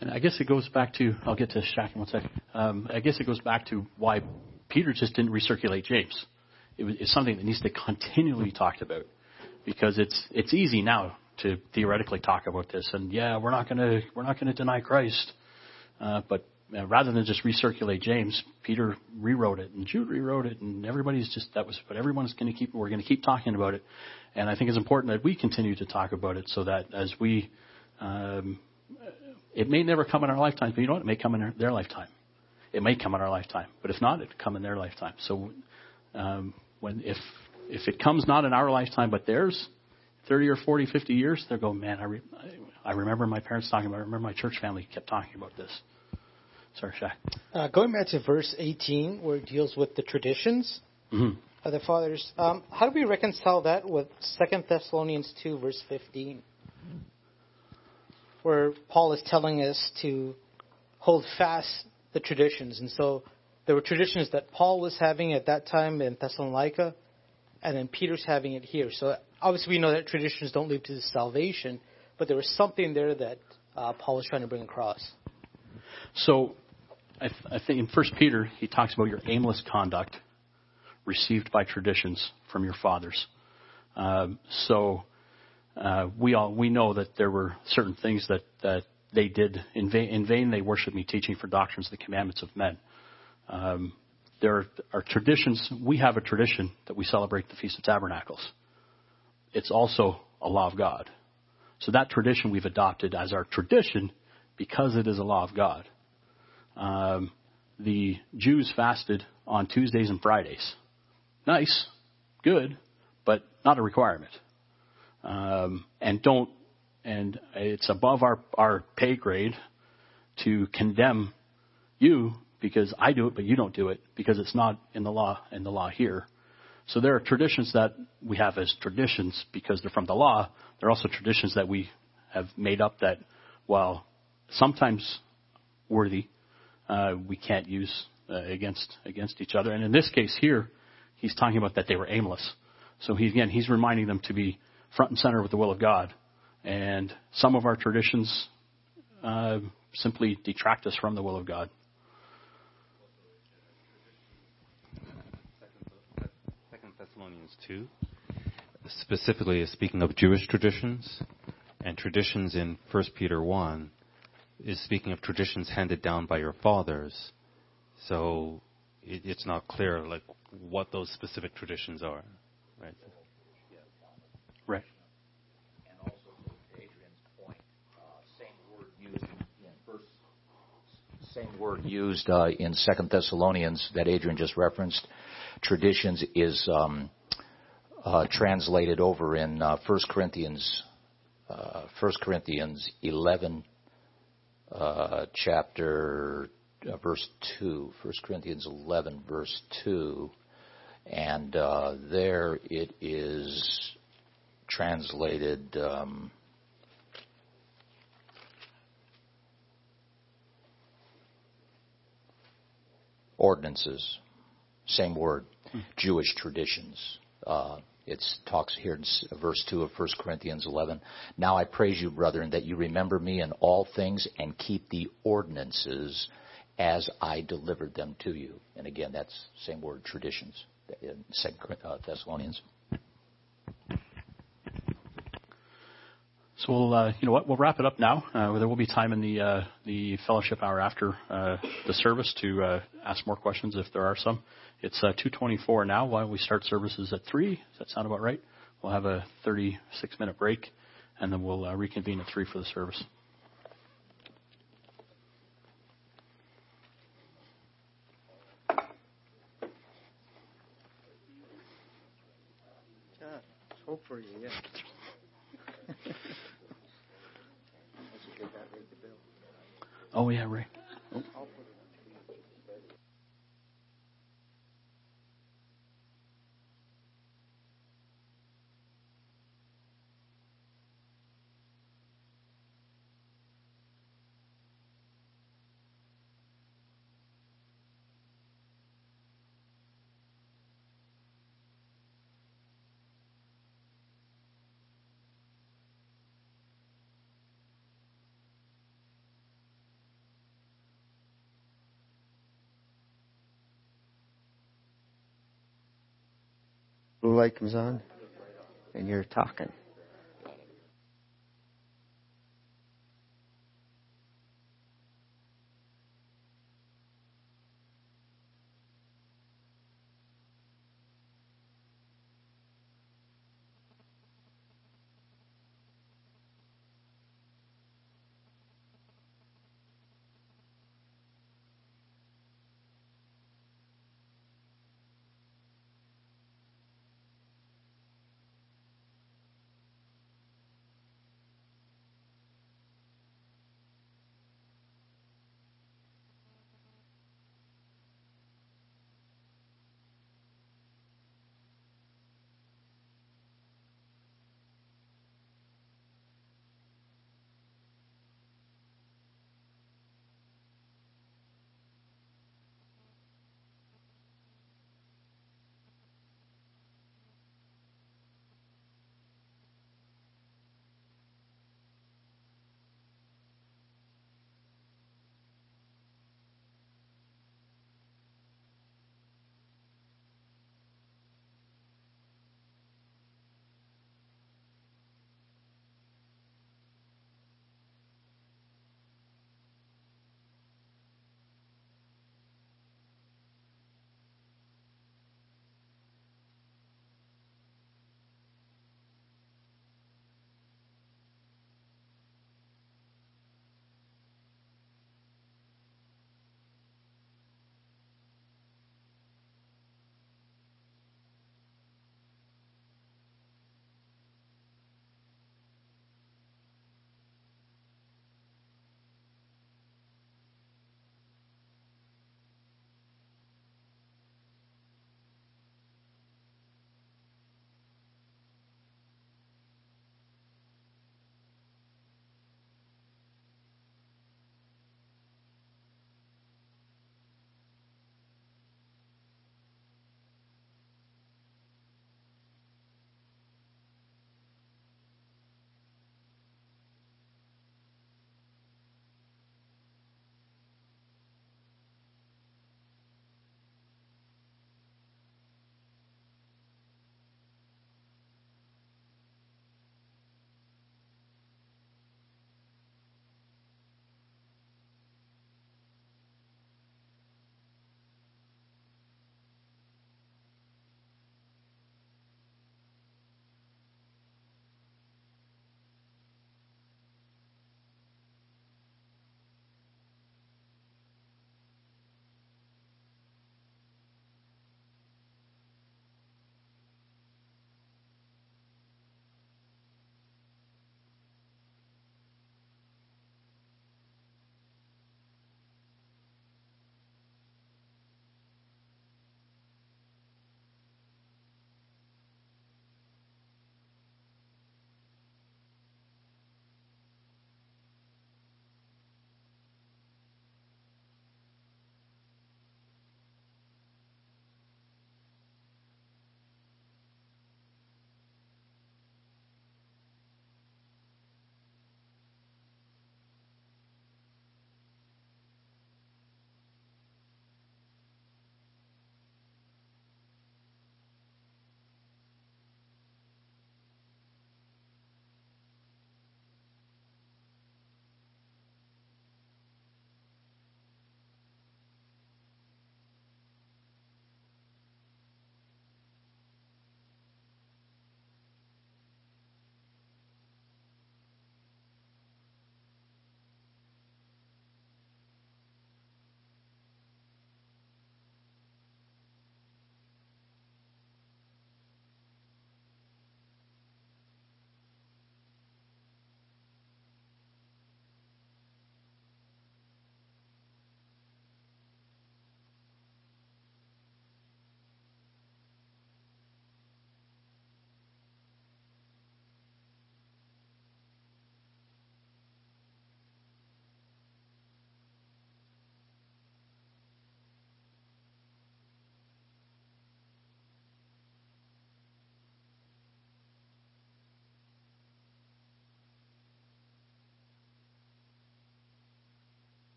And I guess it goes back to I'll get to Shaq in one second. Um, I guess it goes back to why Peter just didn't recirculate James. It was, it's something that needs to continually be talked about because it's it's easy now to theoretically talk about this and yeah we're not gonna we're not gonna deny Christ, uh, but rather than just recirculate James, Peter rewrote it and Jude rewrote it, and everybody's just that was. But everyone's going to keep. We're going to keep talking about it, and I think it's important that we continue to talk about it so that as we, um, it may never come in our lifetime, but you know what? It may come in their lifetime. it may come in our lifetime, but if not, it come in their lifetime. So um, when if if it comes not in our lifetime but theirs, 30 or 40, 50 years, they're going, man, I, re- I remember my parents talking about. it. I remember my church family kept talking about this. Sorry, Shaq. Uh, going back to verse 18, where it deals with the traditions Mm-hmm. of the fathers, um, how do we reconcile that with Second Thessalonians 2, verse 15, where Paul is telling us to hold fast the traditions? And so there were traditions that Paul was having at that time in Thessalonica, and then Peter's having it here. So obviously we know that traditions don't lead to salvation, but there was something there that uh, Paul was trying to bring across. So I, th- I think in First Peter he talks about your aimless conduct received by traditions from your fathers. Um, so uh, we all we know that there were certain things that that they did in vain. In vain they worship me, teaching for doctrines the commandments of men. Um, there are traditions. We have a tradition that we celebrate the Feast of Tabernacles. It's also a law of God. So that tradition we've adopted as our tradition because it is a law of God. Um, the Jews fasted on Tuesdays and Fridays. Nice, good, but not a requirement. Um, and don't, and it's above our, our pay grade to condemn you because I do it, but you don't do it because it's not in the law, in the law here. So there are traditions that we have as traditions because they're from the law. There are also traditions that we have made up that, while sometimes worthy, uh, we can't use uh, against against each other. And in this case here, he's talking about that they were aimless. So he, again, he's reminding them to be front and center with the will of God. And some of our traditions uh, simply detract us from the will of God. Second Thessalonians 2 specifically is speaking of Jewish traditions, and traditions in 1 Peter 1 is speaking of traditions handed down by your fathers. So it, it's not clear like what those specific traditions are, right? Right. And also to Adrian's point, uh, same word used in first, same word used uh, in Second Thessalonians that Adrian just referenced. Traditions is um, uh, translated over in uh, First Corinthians, uh, First Corinthians eleven, uh, chapter uh, verse two. First Corinthians eleven, verse two, and uh, there it is translated. Um, ordinances, same word, Jewish traditions. Uh, it talks here in verse 2 of 1 Corinthians 11. Now I praise you, brethren, that you remember me in all things and keep the ordinances as I delivered them to you. And again, that's same word, traditions, in 2 uh, Thessalonians. So we'll, uh, you know what, we'll wrap it up now. Uh, there will be time in the uh, the fellowship hour after uh, the service to uh, ask more questions if there are some. It's uh, 2:24 now. Why don't we start services at three? Does that sound about right? We'll have a 36 minute break, and then we'll uh, reconvene at three for the service. Hope for you, yeah. Oh yeah, Ray. Blue light comes on, and you're talking.